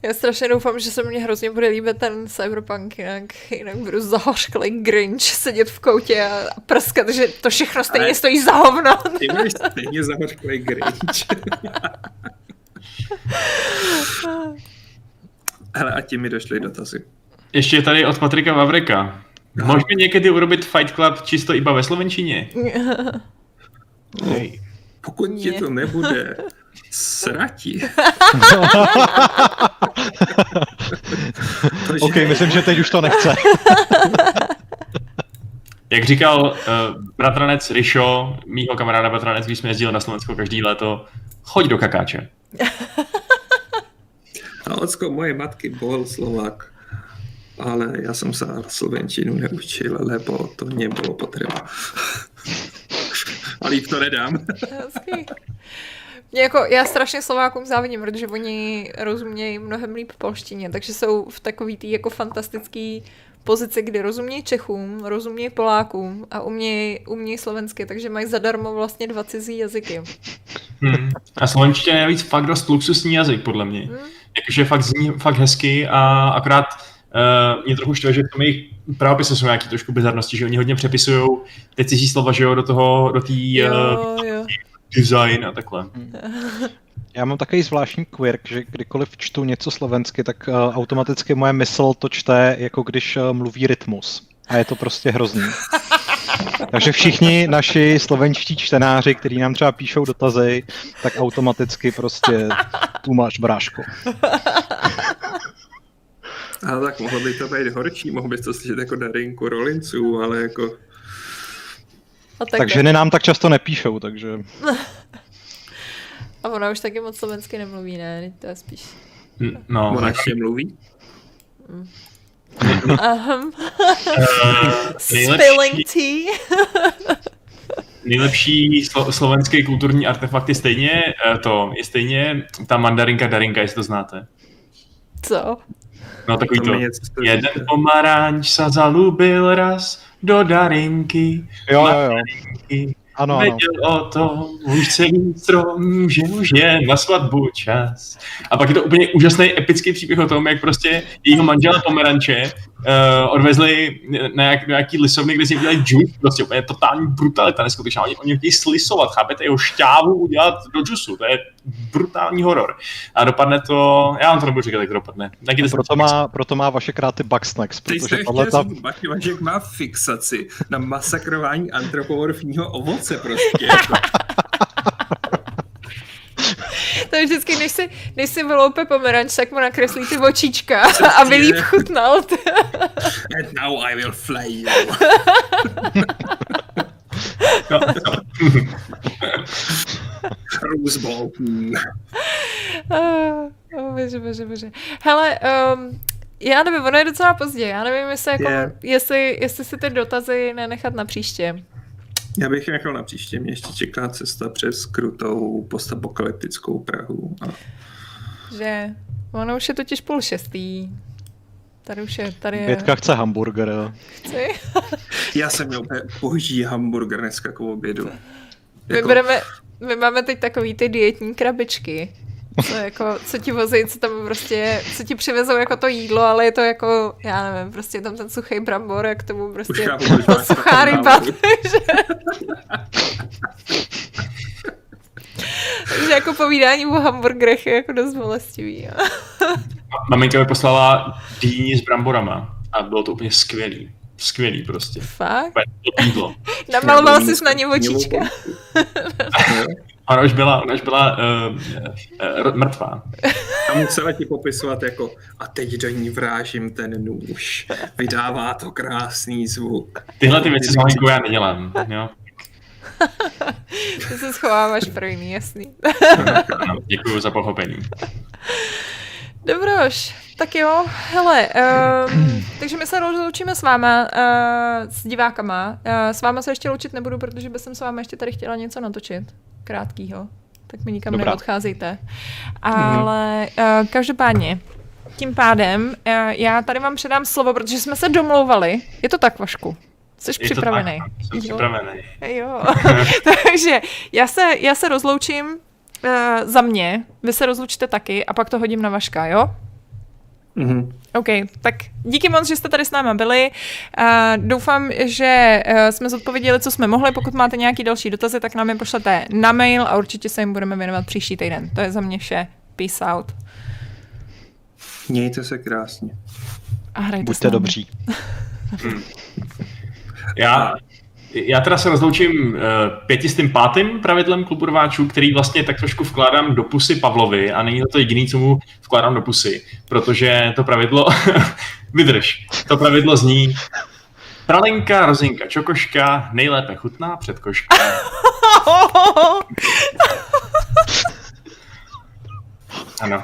Já strašně doufám, že se mně hrozně bude líbit ten cyberpunk, jinak, jinak budu zahořklý Grinch sedět v koutě a prskat, že to všechno stejně Ale stojí za hovno. Ty budeš stejně zahořklý Grinch. Hele, a tím mi došly dotazy. Ještě je tady od Patrika Vavreka. No. Můžeme někdy urobit Fight Club čisto iba ve slovenčině? No, pokud ti to nebude srati. ok, myslím, že teď už to nechce. Jak říkal uh, bratranec Rišo, mýho kamaráda bratranec, když jsme jezdili na Slovensko každý léto, choď do kakáče. A ocko moje matky bol Slovák, ale já jsem se slovenčinu neučil, lebo to nebylo potřeba. a líp to nedám. Mě jako, já strašně Slovákům závidím, protože oni rozumějí mnohem líp polštině, takže jsou v takový tý jako fantastický pozici, kdy rozumějí Čechům, rozumějí Polákům a umějí, umějí slovensky, takže mají zadarmo vlastně dva cizí jazyky. Hmm. A slovenština je navíc fakt dost luxusní jazyk, podle mě. Hmm. Jakože fakt zní fakt hezky a akorát uh, mě trochu štve, že v tom jejich právopise jsou nějaké trošku bizarnosti, že oni hodně přepisují ty cizí slova, že jo, do toho, do té uh, design a takhle. Já mám takový zvláštní quirk, že kdykoliv čtu něco slovensky, tak uh, automaticky moje mysl to čte, jako když uh, mluví rytmus. A je to prostě hrozný. Takže všichni naši slovenští čtenáři, kteří nám třeba píšou dotazy, tak automaticky prostě tu máš bráško. Ale tak mohlo by to být horší, mohl bys to slyšet jako Darinku Rolinců, ale jako... tak takže ženy nám tak často nepíšou, takže... A ona už taky moc slovensky nemluví, ne? To je spíš... No, ona ještě mluví? Um, uh, spilling tea. nejlepší slo- slovenský kulturní artefakt je stejně to, je stejně ta mandarinka darinka, jestli to znáte. Co? No takový to, jeden pomaranč se zalubil raz do darinky. Jo, jo, jo. Ano, ano. Věděl o tom už celý strom, že už je na svatbu čas. A pak je to úplně úžasný epický příběh o tom, jak prostě jejího manžela Pomeranče odvezli na jak, nějaký lisovny, kde si udělali juice, prostě úplně totální brutalita, neskutečná. Oni, oni chtějí slisovat, chápete, jeho šťávu udělat do džusu, to je brutální horor. A dopadne to, já vám to nebudu říkat, jak to dopadne. Taky proto, má, proto má vaše kráty Bugsnax, protože tohle ta... Vašek má fixaci na masakrování antropomorfního ovoce prostě. To je vždycky, než si, než si vyloupe pomeranč, tak mu nakreslí ty očička, aby líp chutnal. And now I will flay you. Rose Bolton. oh, bože, bože, bože. Hele, um, já nevím, ono je docela pozdě, já nevím, jestli, jako, yeah. jestli, jestli si ty dotazy nenechat na příště. Já bych nechal na příště, mě ještě čeká cesta přes krutou postapokalyptickou Prahu. A... Že, ono už je totiž půl šestý. Tady už je, tady je... Pětka chce hamburger. Chci? Já jsem měl boží hamburger dneska k obědu. My, jako... budeme, my máme teď takový ty dietní krabičky, co, jako, co ti vozí, co tam prostě, co ti přivezou jako to jídlo, ale je to jako, já nevím, prostě tam ten suchý brambor a k tomu prostě chápu, suchá ryba, takže... jako povídání o hamburgerech je jako dost bolestivý. Maminka mi poslala dýni s bramborama a bylo to úplně skvělý. Skvělý prostě. Fakt? Jídlo. Namaloval jsi na ně očička. Ona už byla, ona už byla uh, uh, mrtvá. A musela ti popisovat jako a teď do ní vrážím ten nůž. Vydává to krásný zvuk. Tyhle ty věci s malinkou já nedělám. Jo? Ty se schováváš pro jiný, jasný. Děkuji za pochopení. Dobroš, tak jo, hele, um, takže my se rozloučíme s váma, uh, s divákama. Uh, s váma se ještě loučit nebudu, protože bych s váma ještě tady chtěla něco natočit krátkýho, tak mi nikam Dobrá. neodcházejte. Ale uh, každopádně, tím pádem uh, já tady vám předám slovo, protože jsme se domlouvali. Je to tak, Vašku? Jsi Je připravený? Tak, jsem jo. připravený. Jo. Takže já se, já se rozloučím uh, za mě, vy se rozlučte taky a pak to hodím na Vaška, jo? Mm-hmm. OK, tak díky moc, že jste tady s náma byli. Uh, doufám, že uh, jsme zodpověděli, co jsme mohli. Pokud máte nějaký další dotazy, tak nám je pošlete na mail a určitě se jim budeme věnovat příští týden. To je za mě vše. Peace out. Mějte se krásně. A hrajte Buďte dobří. Já já teda se rozloučím uh, pětistým pátým pravidlem klubu rváčů, který vlastně tak trošku vkládám do pusy Pavlovi a není to to jediný, co mu vkládám do pusy, protože to pravidlo, vydrž, to pravidlo zní pralinka, rozinka, čokoška, nejlépe chutná před koška. ano.